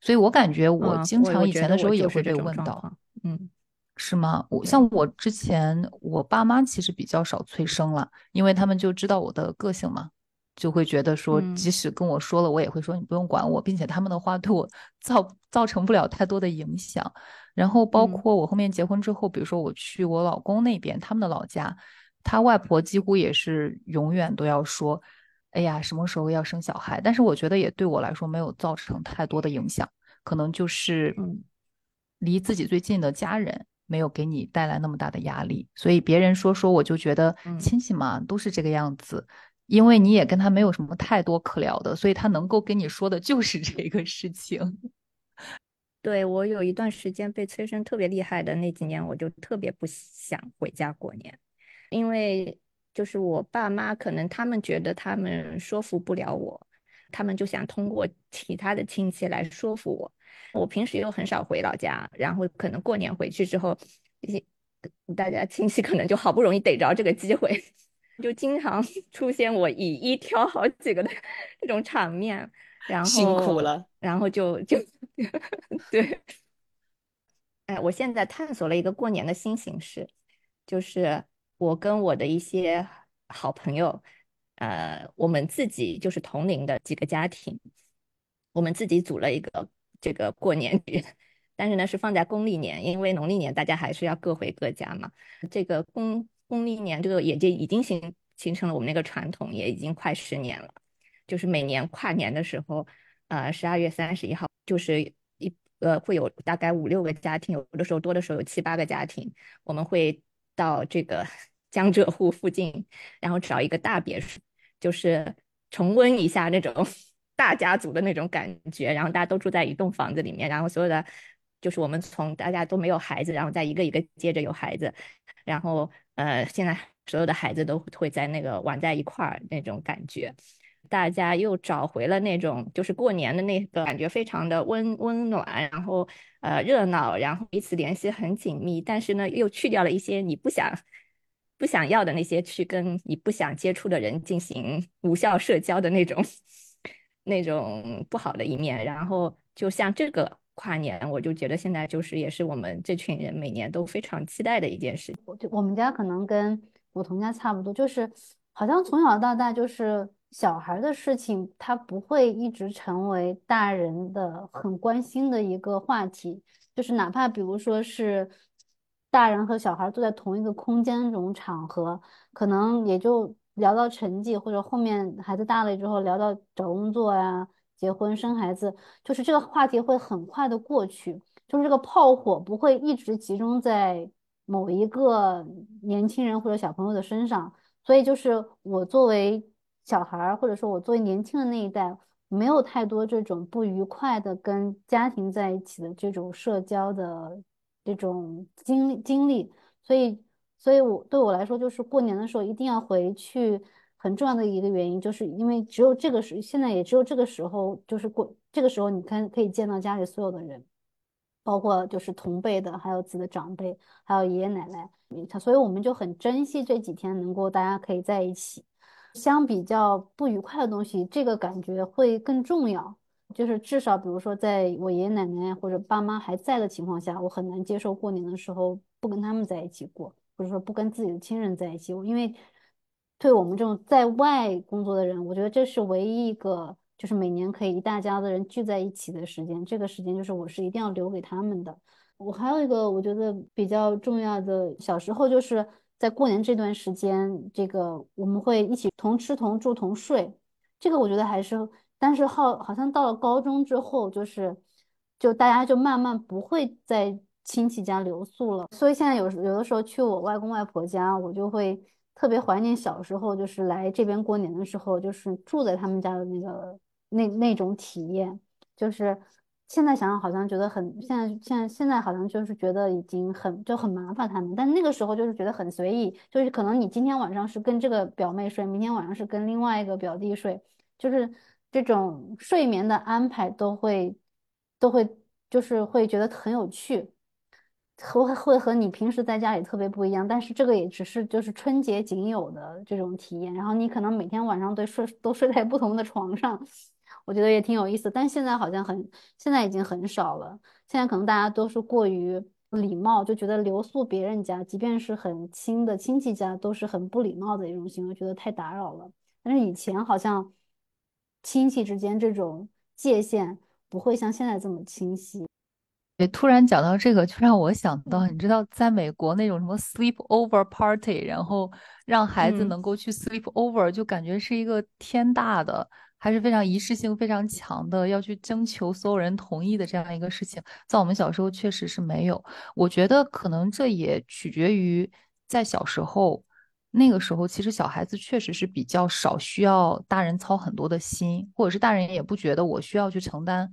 所以我感觉我经常以前的时候也会被问到，嗯，是吗？我像我之前，我爸妈其实比较少催生了，因为他们就知道我的个性嘛，就会觉得说，即使跟我说了，我也会说你不用管我，并且他们的话对我 造造成不了太多的影响。然后包括我后面结婚之后，比如说我去我老公那边，他们的老家。他外婆几乎也是永远都要说：“哎呀，什么时候要生小孩？”但是我觉得也对我来说没有造成太多的影响，可能就是离自己最近的家人没有给你带来那么大的压力，所以别人说说我就觉得亲戚嘛都是这个样子，因为你也跟他没有什么太多可聊的，所以他能够跟你说的就是这个事情。对我有一段时间被催生特别厉害的那几年，我就特别不想回家过年，因为就是我爸妈可能他们觉得他们说服不了我，他们就想通过其他的亲戚来说服我。我平时又很少回老家，然后可能过年回去之后，一些大家亲戚可能就好不容易逮着这个机会，就经常 出现我以一挑好几个的这种场面。然后辛苦了，然后就就 对，哎，我现在探索了一个过年的新形式，就是我跟我的一些好朋友，呃，我们自己就是同龄的几个家庭，我们自己组了一个这个过年局，但是呢是放在公历年，因为农历年大家还是要各回各家嘛。这个公公历年这个也就已经形形成了我们那个传统，也已经快十年了。就是每年跨年的时候，呃，十二月三十一号，就是一呃会有大概五六个家庭，有的时候多的时候有七八个家庭，我们会到这个 江浙沪附近，然后找一个大别墅，就是重温一下那种 大家族的那种感觉，然后大家都住在一栋房子里面，然后所有的就是我们从大家都没有孩子，然后再一个一个接着有孩子，然后呃现在所有的孩子都会在那个玩在一块儿那种感觉。大家又找回了那种就是过年的那个感觉，非常的温温暖，然后呃热闹，然后彼此联系很紧密。但是呢，又去掉了一些你不想不想要的那些，去跟你不想接触的人进行无效社交的那种 那种不好的一面。然后就像这个跨年，我就觉得现在就是也是我们这群人每年都非常期待的一件事。我我们家可能跟我同家差不多，就是好像从小到大就是。小孩的事情，他不会一直成为大人的很关心的一个话题。就是哪怕比如说是大人和小孩坐在同一个空间这种场合，可能也就聊到成绩，或者后面孩子大了之后聊到找工作呀、结婚生孩子，就是这个话题会很快的过去。就是这个炮火不会一直集中在某一个年轻人或者小朋友的身上。所以就是我作为。小孩儿，或者说我作为年轻的那一代，没有太多这种不愉快的跟家庭在一起的这种社交的这种经历经历，所以，所以我对我来说，就是过年的时候一定要回去，很重要的一个原因，就是因为只有这个时，现在也只有这个时候，就是过这个时候，你看可以见到家里所有的人，包括就是同辈的，还有自己的长辈，还有爷爷奶奶，他，所以我们就很珍惜这几天能够大家可以在一起。相比较不愉快的东西，这个感觉会更重要。就是至少，比如说，在我爷爷奶奶或者爸妈还在的情况下，我很难接受过年的时候不跟他们在一起过，或者说不跟自己的亲人在一起。因为对我们这种在外工作的人，我觉得这是唯一一个就是每年可以一大家子人聚在一起的时间。这个时间就是我是一定要留给他们的。我还有一个我觉得比较重要的，小时候就是。在过年这段时间，这个我们会一起同吃同住同睡，这个我觉得还是，但是好好像到了高中之后，就是就大家就慢慢不会在亲戚家留宿了，所以现在有有的时候去我外公外婆家，我就会特别怀念小时候，就是来这边过年的时候，就是住在他们家的那个那那种体验，就是。现在想想好像觉得很，现在现在现在好像就是觉得已经很就很麻烦他们，但那个时候就是觉得很随意，就是可能你今天晚上是跟这个表妹睡，明天晚上是跟另外一个表弟睡，就是这种睡眠的安排都会都会就是会觉得很有趣，会会和你平时在家里特别不一样，但是这个也只是就是春节仅有的这种体验，然后你可能每天晚上都睡都睡在不同的床上。我觉得也挺有意思，但现在好像很，现在已经很少了。现在可能大家都是过于礼貌，就觉得留宿别人家，即便是很亲的亲戚家，都是很不礼貌的一种行为，觉得太打扰了。但是以前好像亲戚之间这种界限不会像现在这么清晰。对，突然讲到这个，就让我想到，你知道，在美国那种什么 sleep over party，然后让孩子能够去 sleep over，就感觉是一个天大的，还是非常仪式性非常强的，要去征求所有人同意的这样一个事情。在我们小时候确实是没有。我觉得可能这也取决于在小时候，那个时候其实小孩子确实是比较少需要大人操很多的心，或者是大人也不觉得我需要去承担。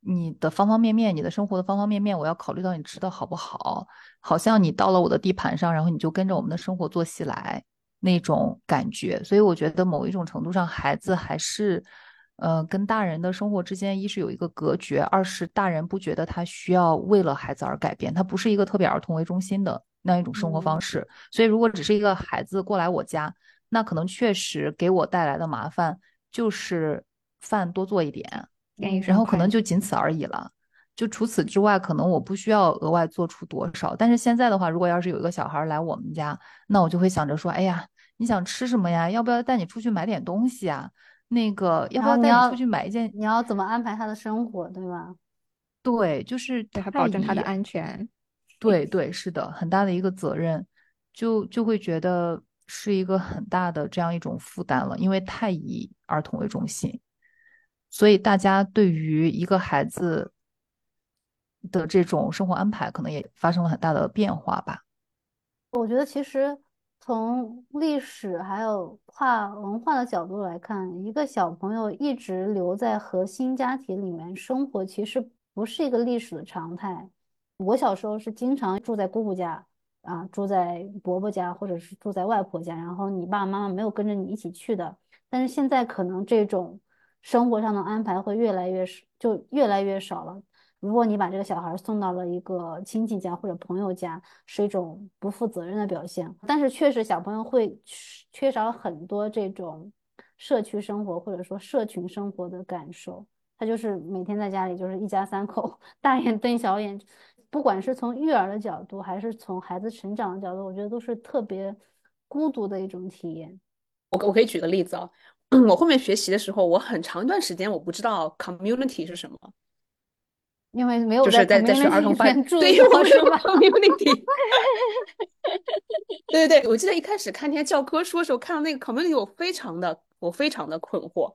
你的方方面面，你的生活的方方面面，我要考虑到你吃的好不好。好像你到了我的地盘上，然后你就跟着我们的生活作息来那种感觉。所以我觉得某一种程度上，孩子还是，呃，跟大人的生活之间，一是有一个隔绝，二是大人不觉得他需要为了孩子而改变，他不是一个特别儿童为中心的那样一种生活方式。所以如果只是一个孩子过来我家，那可能确实给我带来的麻烦就是饭多做一点。然后可能就仅此而已了，就除此之外，可能我不需要额外做出多少。但是现在的话，如果要是有一个小孩来我们家，那我就会想着说，哎呀，你想吃什么呀？要不要带你出去买点东西啊？那个要不要带你出去买一件？你要怎么安排他的生活，对吧？对，就是还保证他的安全。对对，是的，很大的一个责任，就就会觉得是一个很大的这样一种负担了，因为太以儿童为中心。所以，大家对于一个孩子的这种生活安排，可能也发生了很大的变化吧。我觉得，其实从历史还有跨文化的角度来看，一个小朋友一直留在核心家庭里面生活，其实不是一个历史的常态。我小时候是经常住在姑姑家啊，住在伯伯家，或者是住在外婆家，然后你爸爸妈妈没有跟着你一起去的。但是现在可能这种。生活上的安排会越来越少，就越来越少了。如果你把这个小孩送到了一个亲戚家或者朋友家，是一种不负责任的表现。但是确实，小朋友会缺少很多这种社区生活或者说社群生活的感受。他就是每天在家里就是一家三口，大眼瞪小眼。不管是从育儿的角度，还是从孩子成长的角度，我觉得都是特别孤独的一种体验。我我可以举个例子啊。我后面学习的时候，我很长一段时间我不知道 community 是什么，因为没有就是在在学儿童班，对，我是 community。对对对，我记得一开始看那些教科书的时候，看到那个 community，我非常的我非常的困惑。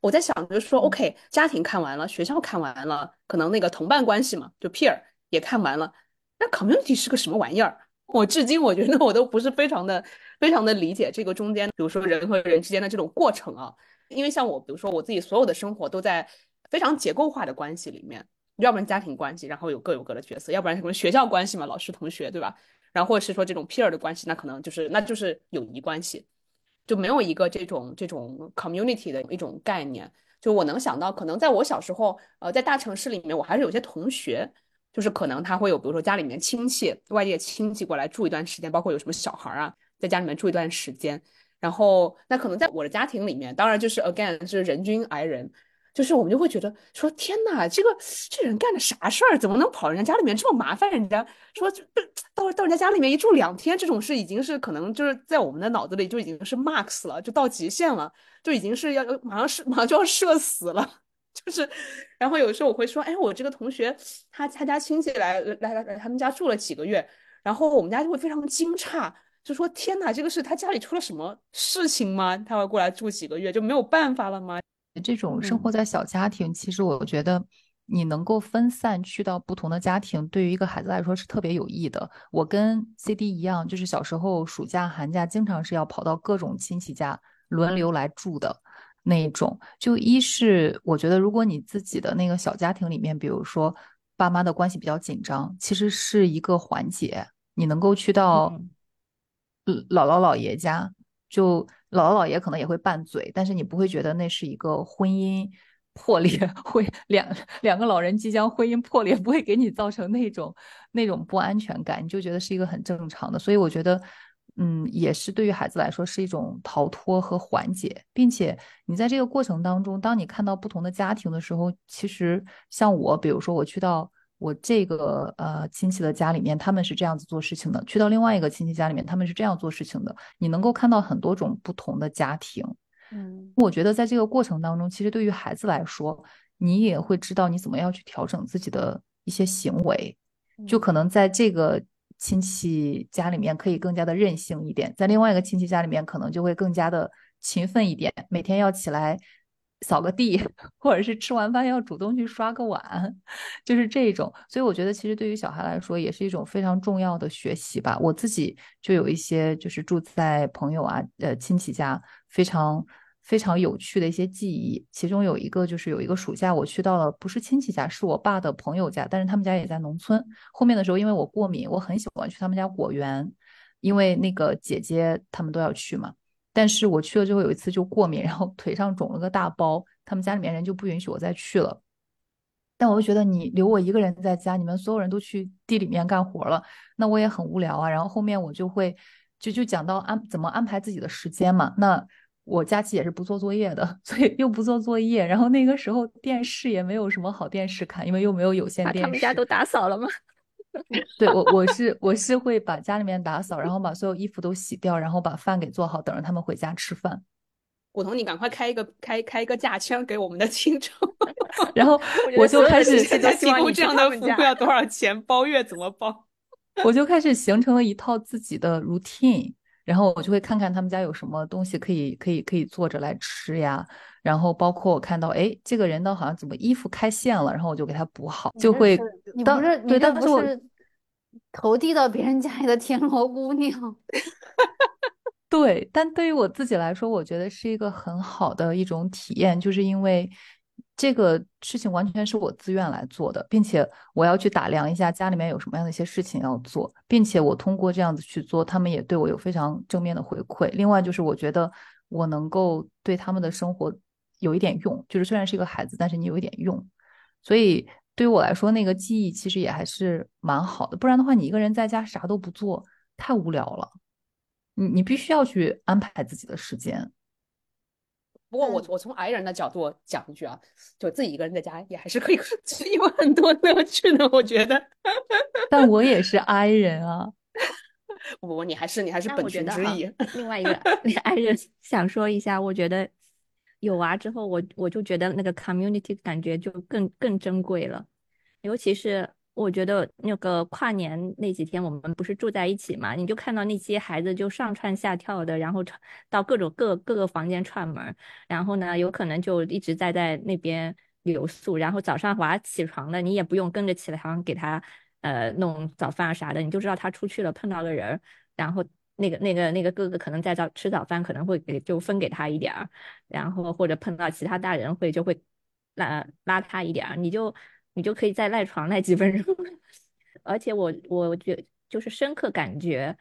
我在想着说，OK，家庭看完了，学校看完了，可能那个同伴关系嘛，就 peer 也看完了，那 community 是个什么玩意儿？我至今我觉得我都不是非常的。非常的理解这个中间，比如说人和人之间的这种过程啊，因为像我，比如说我自己所有的生活都在非常结构化的关系里面，要不然家庭关系，然后有各有各的角色，要不然什么学校关系嘛，老师同学对吧？然后或者是说这种 peer 的关系，那可能就是那就是友谊关系，就没有一个这种这种 community 的一种概念。就我能想到，可能在我小时候，呃，在大城市里面，我还是有些同学，就是可能他会有，比如说家里面亲戚、外地亲戚过来住一段时间，包括有什么小孩啊。在家里面住一段时间，然后那可能在我的家庭里面，当然就是 again 是人均挨人，就是我们就会觉得说天哪，这个这人干的啥事儿，怎么能跑人家家里面这么麻烦？人家说就 到到人家家里面一住两天，这种事已经是可能就是在我们的脑子里就已经是 max 了，就到极限了，就已经是要马上是马上就要社死了，就是。然后有时候我会说，哎，我这个同学他他家亲戚来来来来他们家住了几个月，然后我们家就会非常惊诧。就说天哪，这个是他家里出了什么事情吗？他要过来住几个月就没有办法了吗？这种生活在小家庭，其实我觉得你能够分散去到不同的家庭，对于一个孩子来说是特别有益的。我跟 C D 一样，就是小时候暑假寒假经常是要跑到各种亲戚家轮流来住的那一种。就一是我觉得，如果你自己的那个小家庭里面，比如说爸妈的关系比较紧张，其实是一个缓解，你能够去到。姥姥姥爷家，就姥姥姥爷可能也会拌嘴，但是你不会觉得那是一个婚姻破裂，会两两个老人即将婚姻破裂，不会给你造成那种那种不安全感，你就觉得是一个很正常的。所以我觉得，嗯，也是对于孩子来说是一种逃脱和缓解，并且你在这个过程当中，当你看到不同的家庭的时候，其实像我，比如说我去到。我这个呃亲戚的家里面，他们是这样子做事情的；去到另外一个亲戚家里面，他们是这样做事情的。你能够看到很多种不同的家庭，嗯，我觉得在这个过程当中，其实对于孩子来说，你也会知道你怎么样去调整自己的一些行为，就可能在这个亲戚家里面可以更加的任性一点，在另外一个亲戚家里面可能就会更加的勤奋一点，每天要起来。扫个地，或者是吃完饭要主动去刷个碗，就是这种。所以我觉得，其实对于小孩来说，也是一种非常重要的学习吧。我自己就有一些，就是住在朋友啊、呃亲戚家，非常非常有趣的一些记忆。其中有一个，就是有一个暑假，我去到了不是亲戚家，是我爸的朋友家，但是他们家也在农村。后面的时候，因为我过敏，我很喜欢去他们家果园，因为那个姐姐他们都要去嘛。但是我去了之后，有一次就过敏，然后腿上肿了个大包，他们家里面人就不允许我再去了。但我就觉得你留我一个人在家，你们所有人都去地里面干活了，那我也很无聊啊。然后后面我就会就就讲到安怎么安排自己的时间嘛。那我假期也是不做作业的，所以又不做作业。然后那个时候电视也没有什么好电视看，因为又没有有线电视。他们家都打扫了吗？对我，我是我是会把家里面打扫，然后把所有衣服都洗掉，然后把饭给做好，等着他们回家吃饭。古潼，你赶快开一个开开一个价签给我们的听众，然后我就开始提供这样的服务要多少钱？包月怎么包？我就开始形成了一套自己的 routine，然后我就会看看他们家有什么东西可以可以可以做着来吃呀。然后包括我看到，哎，这个人呢好像怎么衣服开线了，然后我就给他补好，就会。你不是你这不是投递到别人家里的田螺姑娘？对，但对于我自己来说，我觉得是一个很好的一种体验，就是因为这个事情完全是我自愿来做的，并且我要去打量一下家里面有什么样的一些事情要做，并且我通过这样子去做，他们也对我有非常正面的回馈。另外就是我觉得我能够对他们的生活。有一点用，就是虽然是一个孩子，但是你有一点用，所以对于我来说，那个记忆其实也还是蛮好的。不然的话，你一个人在家啥都不做，太无聊了。你你必须要去安排自己的时间。不过我我从矮人的角度讲一句啊，就自己一个人在家也还是可以有 很多乐趣的，我觉得。但我也是 I 人啊。不 不，你还是你还是本群之一。另外一个 I 人想说一下，我觉得。有娃之后，我我就觉得那个 community 感觉就更更珍贵了，尤其是我觉得那个跨年那几天，我们不是住在一起嘛，你就看到那些孩子就上蹿下跳的，然后到各种各各个房间串门，然后呢，有可能就一直在在那边留宿，然后早上娃起床了，你也不用跟着起床给他呃弄早饭啊啥的，你就知道他出去了碰到个人，然后。那个、那个、那个哥哥可能在早吃早饭，可能会给就分给他一点儿，然后或者碰到其他大人会就会拉拉他一点儿，你就你就可以再赖床赖几分钟。而且我我觉就是深刻感觉，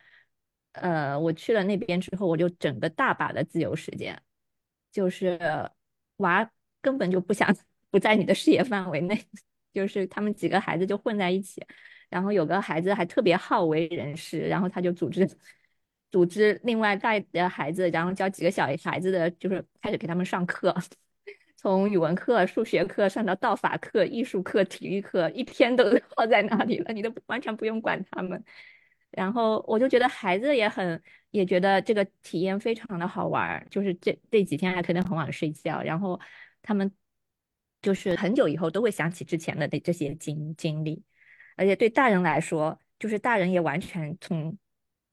呃，我去了那边之后，我就整个大把的自由时间，就是娃根本就不想不在你的视野范围内，就是他们几个孩子就混在一起，然后有个孩子还特别好为人师，然后他就组织。组织另外带的孩子，然后教几个小孩子的，就是开始给他们上课，从语文课、数学课上到道法课、艺术课、体育课，一天都 耗在那里了，你都完全不用管他们。然后我就觉得孩子也很，也觉得这个体验非常的好玩，就是这这几天还可能很晚睡觉，然后他们就是很久以后都会想起之前的这这些经经历，而且对大人来说，就是大人也完全从。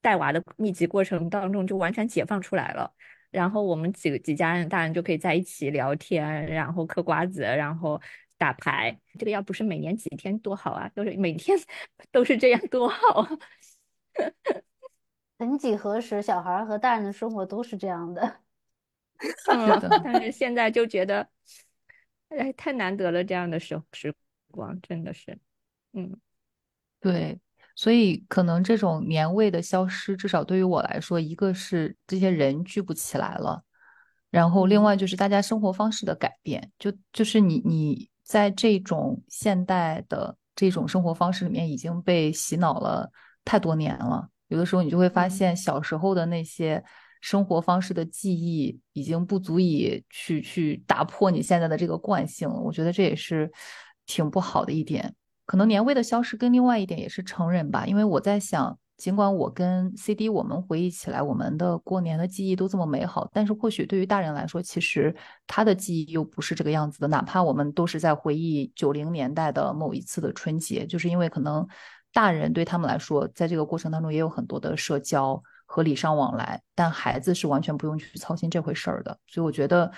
带娃的密集过程当中就完全解放出来了，然后我们几个几家人大人就可以在一起聊天，然后嗑瓜子，然后打牌。这个要不是每年几天多好啊，都是每天 都是这样多好啊！曾几何时，小孩和大人的生活都是这样的。嗯，但是现在就觉得，哎，太难得了，这样的时时光真的是，嗯，对。所以，可能这种年味的消失，至少对于我来说，一个是这些人聚不起来了，然后另外就是大家生活方式的改变，就就是你你在这种现代的这种生活方式里面已经被洗脑了太多年了，有的时候你就会发现小时候的那些生活方式的记忆已经不足以去去打破你现在的这个惯性了，我觉得这也是挺不好的一点。可能年味的消失跟另外一点也是成人吧，因为我在想，尽管我跟 CD 我们回忆起来，我们的过年的记忆都这么美好，但是或许对于大人来说，其实他的记忆又不是这个样子的。哪怕我们都是在回忆九零年代的某一次的春节，就是因为可能大人对他们来说，在这个过程当中也有很多的社交和礼尚往来，但孩子是完全不用去操心这回事儿的。所以我觉得，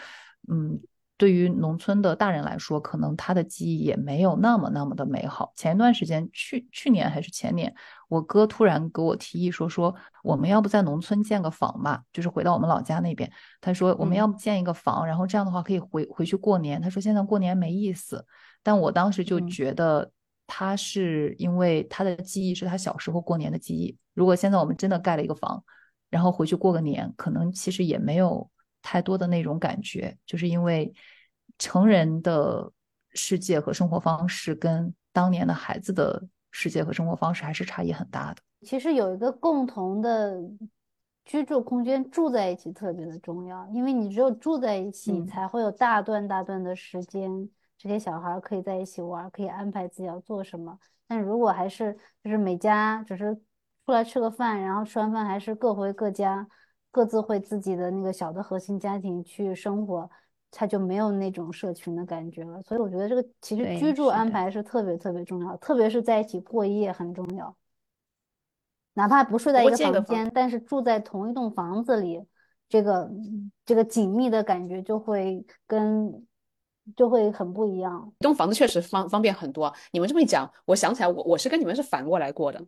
嗯。对于农村的大人来说，可能他的记忆也没有那么那么的美好。前一段时间，去去年还是前年，我哥突然给我提议说说，我们要不在农村建个房吧，就是回到我们老家那边。他说我们要不建一个房，然后这样的话可以回回去过年。他说现在过年没意思，但我当时就觉得他是因为他的记忆是他小时候过年的记忆。如果现在我们真的盖了一个房，然后回去过个年，可能其实也没有。太多的那种感觉，就是因为成人的世界和生活方式跟当年的孩子的世界和生活方式还是差异很大的。其实有一个共同的居住空间，住在一起特别的重要，因为你只有住在一起，才会有大段大段的时间，这些小孩可以在一起玩，可以安排自己要做什么。但如果还是就是每家只是出来吃个饭，然后吃完饭还是各回各家。各自会自己的那个小的核心家庭去生活，他就没有那种社群的感觉了。所以我觉得这个其实居住安排是特别特别重要，特别是在一起过夜很重要。哪怕不睡在一个房间，但是住在同一栋房子里，这个这个紧密的感觉就会跟就会很不一样。一栋房子确实方方便很多。你们这么一讲，我想起来，我我是跟你们是反过来过的。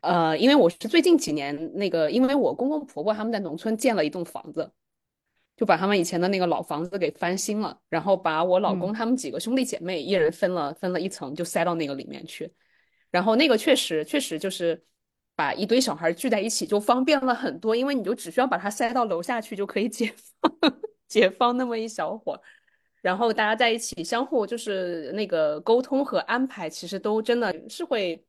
呃，因为我是最近几年那个，因为我公公婆婆他们在农村建了一栋房子，就把他们以前的那个老房子给翻新了，然后把我老公他们几个兄弟姐妹一人分了分了一层，就塞到那个里面去。然后那个确实确实就是把一堆小孩聚在一起就方便了很多，因为你就只需要把它塞到楼下去就可以解放 解放那么一小会儿，然后大家在一起相互就是那个沟通和安排，其实都真的是会。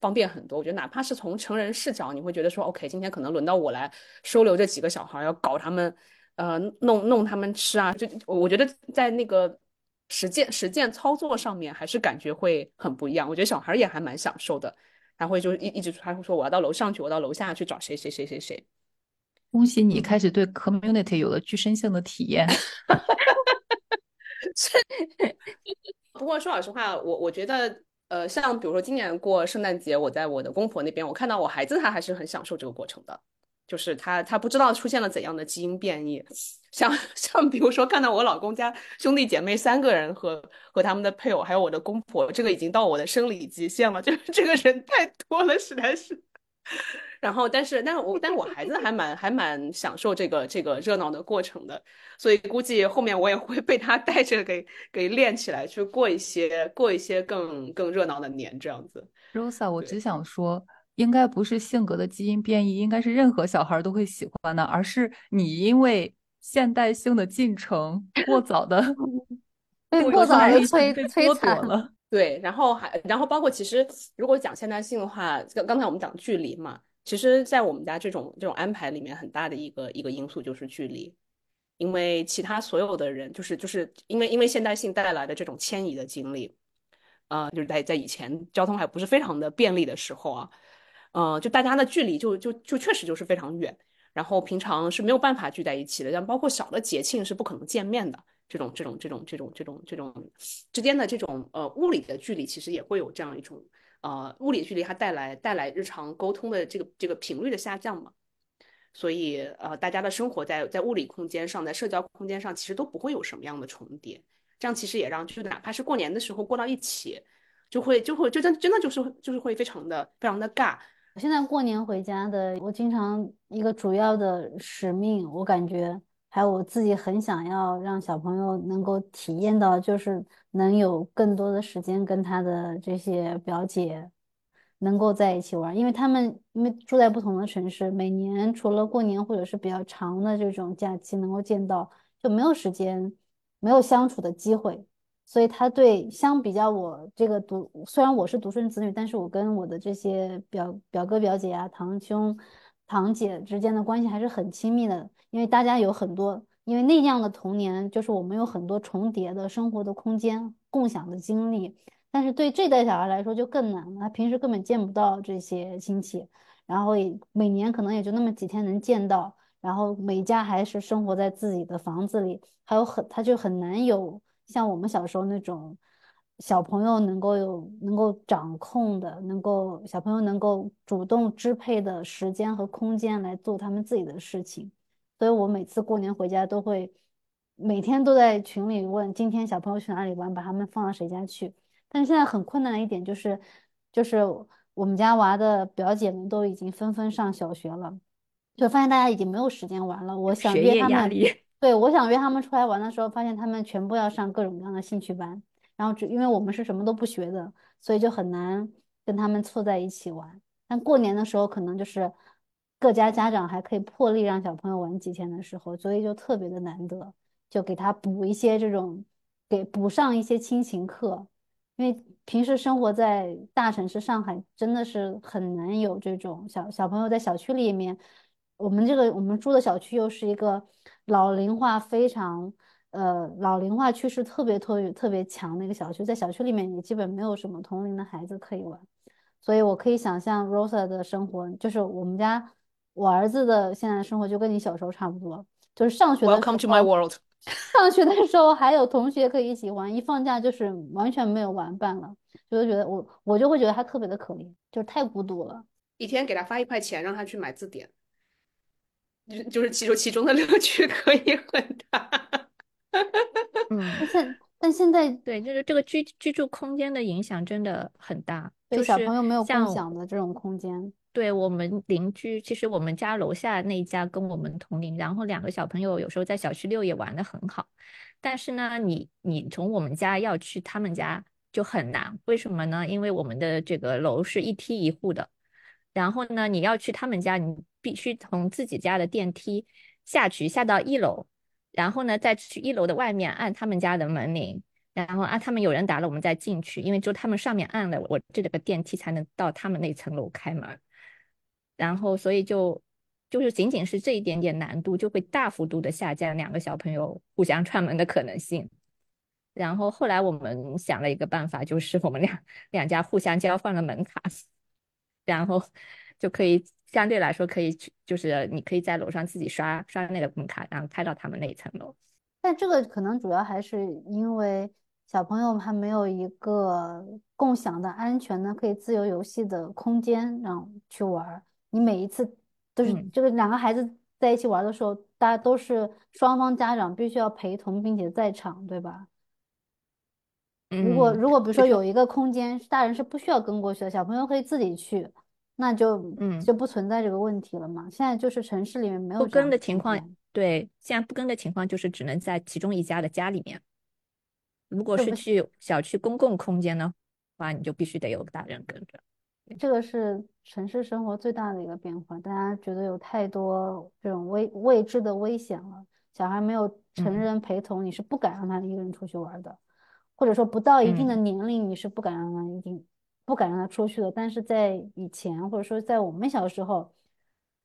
方便很多，我觉得哪怕是从成人视角，你会觉得说，OK，今天可能轮到我来收留这几个小孩，要搞他们，呃，弄弄他们吃啊，就我觉得在那个实践实践操作上面，还是感觉会很不一样。我觉得小孩也还蛮享受的，他会就一一直他会说我要到楼上去，我到楼下去找谁谁谁谁谁。恭喜你开始对 community 有了具身性的体验。不过说老实话，我我觉得。呃，像比如说今年过圣诞节，我在我的公婆那边，我看到我孩子他还是很享受这个过程的，就是他他不知道出现了怎样的基因变异，像 像比如说看到我老公家兄弟姐妹三个人和和他们的配偶，还有我的公婆，这个已经到我的生理极限了，就是这个人太多了，实在是。然后，但是，但是我，但我孩子还蛮还蛮享受这个这个热闹的过程的，所以估计后面我也会被他带着给给练起来，去过一些过一些更更热闹的年这样子。Rosa，我只想说，应该不是性格的基因变异，应该是任何小孩都会喜欢的，而是你因为现代性的进程过早的 被过早的摧摧残了。对，然后还然后包括其实如果讲现代性的话，刚刚才我们讲距离嘛。其实，在我们家这种这种安排里面，很大的一个一个因素就是距离，因为其他所有的人，就是就是因为因为现代性带来的这种迁移的经历，呃，就是在在以前交通还不是非常的便利的时候啊，呃，就大家的距离就就就确实就是非常远，然后平常是没有办法聚在一起的，像包括小的节庆是不可能见面的，这种这种这种这种这种这种之间的这种呃物理的距离，其实也会有这样一种。呃，物理距离它带来带来日常沟通的这个这个频率的下降嘛，所以呃，大家的生活在在物理空间上，在社交空间上，其实都不会有什么样的重叠。这样其实也让就哪怕是过年的时候过到一起，就会就会就真真的就是就是会非常的非常的尬。现在过年回家的，我经常一个主要的使命，我感觉。还有我自己很想要让小朋友能够体验到，就是能有更多的时间跟他的这些表姐能够在一起玩，因为他们因为住在不同的城市，每年除了过年或者是比较长的这种假期能够见到，就没有时间，没有相处的机会，所以他对相比较我这个独，虽然我是独生子女，但是我跟我的这些表表哥表姐啊、堂兄堂姐之间的关系还是很亲密的。因为大家有很多，因为那样的童年，就是我们有很多重叠的生活的空间、共享的经历。但是对这代小孩来说就更难了，他平时根本见不到这些亲戚。然后也每年可能也就那么几天能见到，然后每家还是生活在自己的房子里，还有很他就很难有像我们小时候那种小朋友能够有能够掌控的，能够小朋友能够主动支配的时间和空间来做他们自己的事情，所以我每次过年回家都会每天都在群里问今天小朋友去哪里玩，把他们放到谁家去。但是现在很困难的一点就是，就是我们家娃的表姐们都已经纷纷上小学了，就发现大家已经没有时间玩了。我想约他们，对我想约他们出来玩的时候，发现他们全部要上各种各样的兴趣班，然后只因为我们是什么都不学的，所以就很难跟他们凑在一起玩。但过年的时候，可能就是各家家长还可以破例让小朋友玩几天的时候，所以就特别的难得，就给他补一些这种，给补上一些亲情课。因为平时生活在大城市上海，真的是很难有这种小小朋友在小区里面。我们这个我们住的小区又是一个老龄化非常呃老龄化趋势特别特别特别强的一个小区，在小区里面也基本没有什么同龄的孩子可以玩。所以我可以想象 Rosa 的生活，就是我们家我儿子的现在生活就跟你小时候差不多，就是上学的 Welcome to my world。上学的时候还有同学可以一起玩，一放假就是完全没有玩伴了，就会觉得我我就会觉得他特别的可怜，就是太孤独了。一天给他发一块钱，让他去买字典，就就是其中其中的乐趣可以很大。嗯，现但现在对，就是这个居居住空间的影响真的很大，对小朋友没有共享的这种空间。对我们邻居，其实我们家楼下那一家跟我们同龄，然后两个小朋友有时候在小区六也玩的很好。但是呢，你你从我们家要去他们家就很难，为什么呢？因为我们的这个楼是一梯一户的，然后呢，你要去他们家，你必须从自己家的电梯下去，下到一楼，然后呢，再去一楼的外面按他们家的门铃，然后啊，他们有人打了，我们再进去，因为就他们上面按了，我这个电梯才能到他们那层楼开门。然后，所以就就是仅仅是这一点点难度，就会大幅度的下降两个小朋友互相串门的可能性。然后后来我们想了一个办法，就是我们两两家互相交换了门卡，然后就可以相对来说可以去，就是你可以在楼上自己刷刷那个门卡，然后开到他们那一层楼。但这个可能主要还是因为小朋友还没有一个共享的安全的可以自由游戏的空间让去玩。你每一次都是这个两个孩子在一起玩的时候，大家都是双方家长必须要陪同并且在场，对吧？如果如果比如说有一个空间，大人是不需要跟过去的，小朋友可以自己去，那就嗯就不存在这个问题了嘛。现在就是城市里面没有不跟的情况，对，现在不跟的情况就是只能在其中一家的家里面。如果是去小区公共空间的话，你就必须得有个大人跟着。这个是城市生活最大的一个变化，大家觉得有太多这种未未知的危险了。小孩没有成人陪同，你是不敢让他一个人出去玩的，或者说不到一定的年龄，你是不敢让他一定不敢让他出去的。但是在以前，或者说在我们小时候，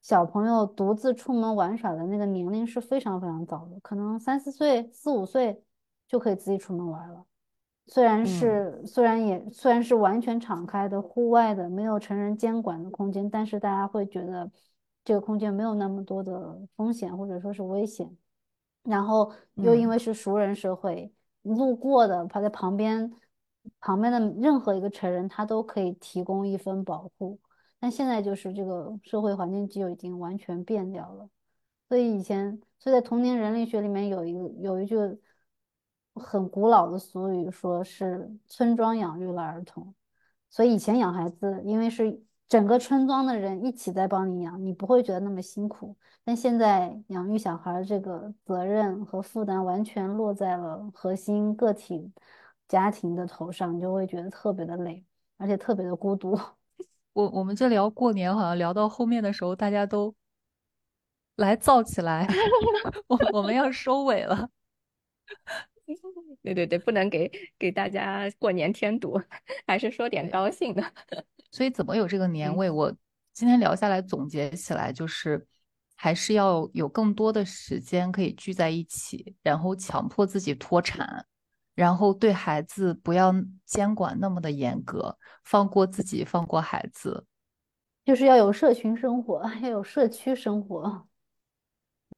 小朋友独自出门玩耍的那个年龄是非常非常早的，可能三四岁、四五岁就可以自己出门玩了。虽然是虽然也虽然是完全敞开的户外的没有成人监管的空间，但是大家会觉得这个空间没有那么多的风险或者说是危险。然后又因为是熟人社会，路过的他在旁边旁边的任何一个成人他都可以提供一份保护。但现在就是这个社会环境就已经完全变掉了。所以以前所以在童年人类学里面有一个有一句。很古老的俗语说是村庄养育了儿童，所以以前养孩子，因为是整个村庄的人一起在帮你养，你不会觉得那么辛苦。但现在养育小孩这个责任和负担完全落在了核心个体家庭的头上，你就会觉得特别的累，而且特别的孤独。我我们这聊过年，好像聊到后面的时候，大家都来燥起来，我我们要收尾了。对对对，不能给给大家过年添堵，还是说点高兴的。所以怎么有这个年味？我今天聊下来总结起来就是，还是要有更多的时间可以聚在一起，然后强迫自己脱产，然后对孩子不要监管那么的严格，放过自己，放过孩子。就是要有社群生活，要有社区生活。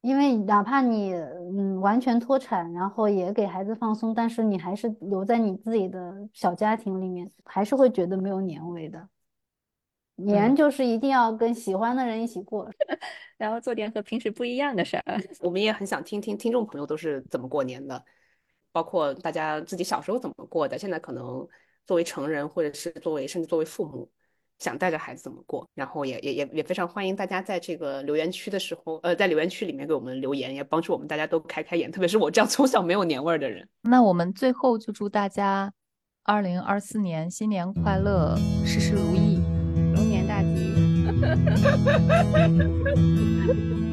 因为哪怕你嗯完全脱产，然后也给孩子放松，但是你还是留在你自己的小家庭里面，还是会觉得没有年味的。年就是一定要跟喜欢的人一起过，然后做点和平时不一样的事儿。我们也很想听听听众朋友都是怎么过年的，包括大家自己小时候怎么过的，现在可能作为成人，或者是作为甚至作为父母。想带着孩子怎么过，然后也也也也非常欢迎大家在这个留言区的时候，呃，在留言区里面给我们留言，也帮助我们大家都开开眼，特别是我这样从小没有年味儿的人。那我们最后就祝大家二零二四年新年快乐，事事如意，龙年大吉。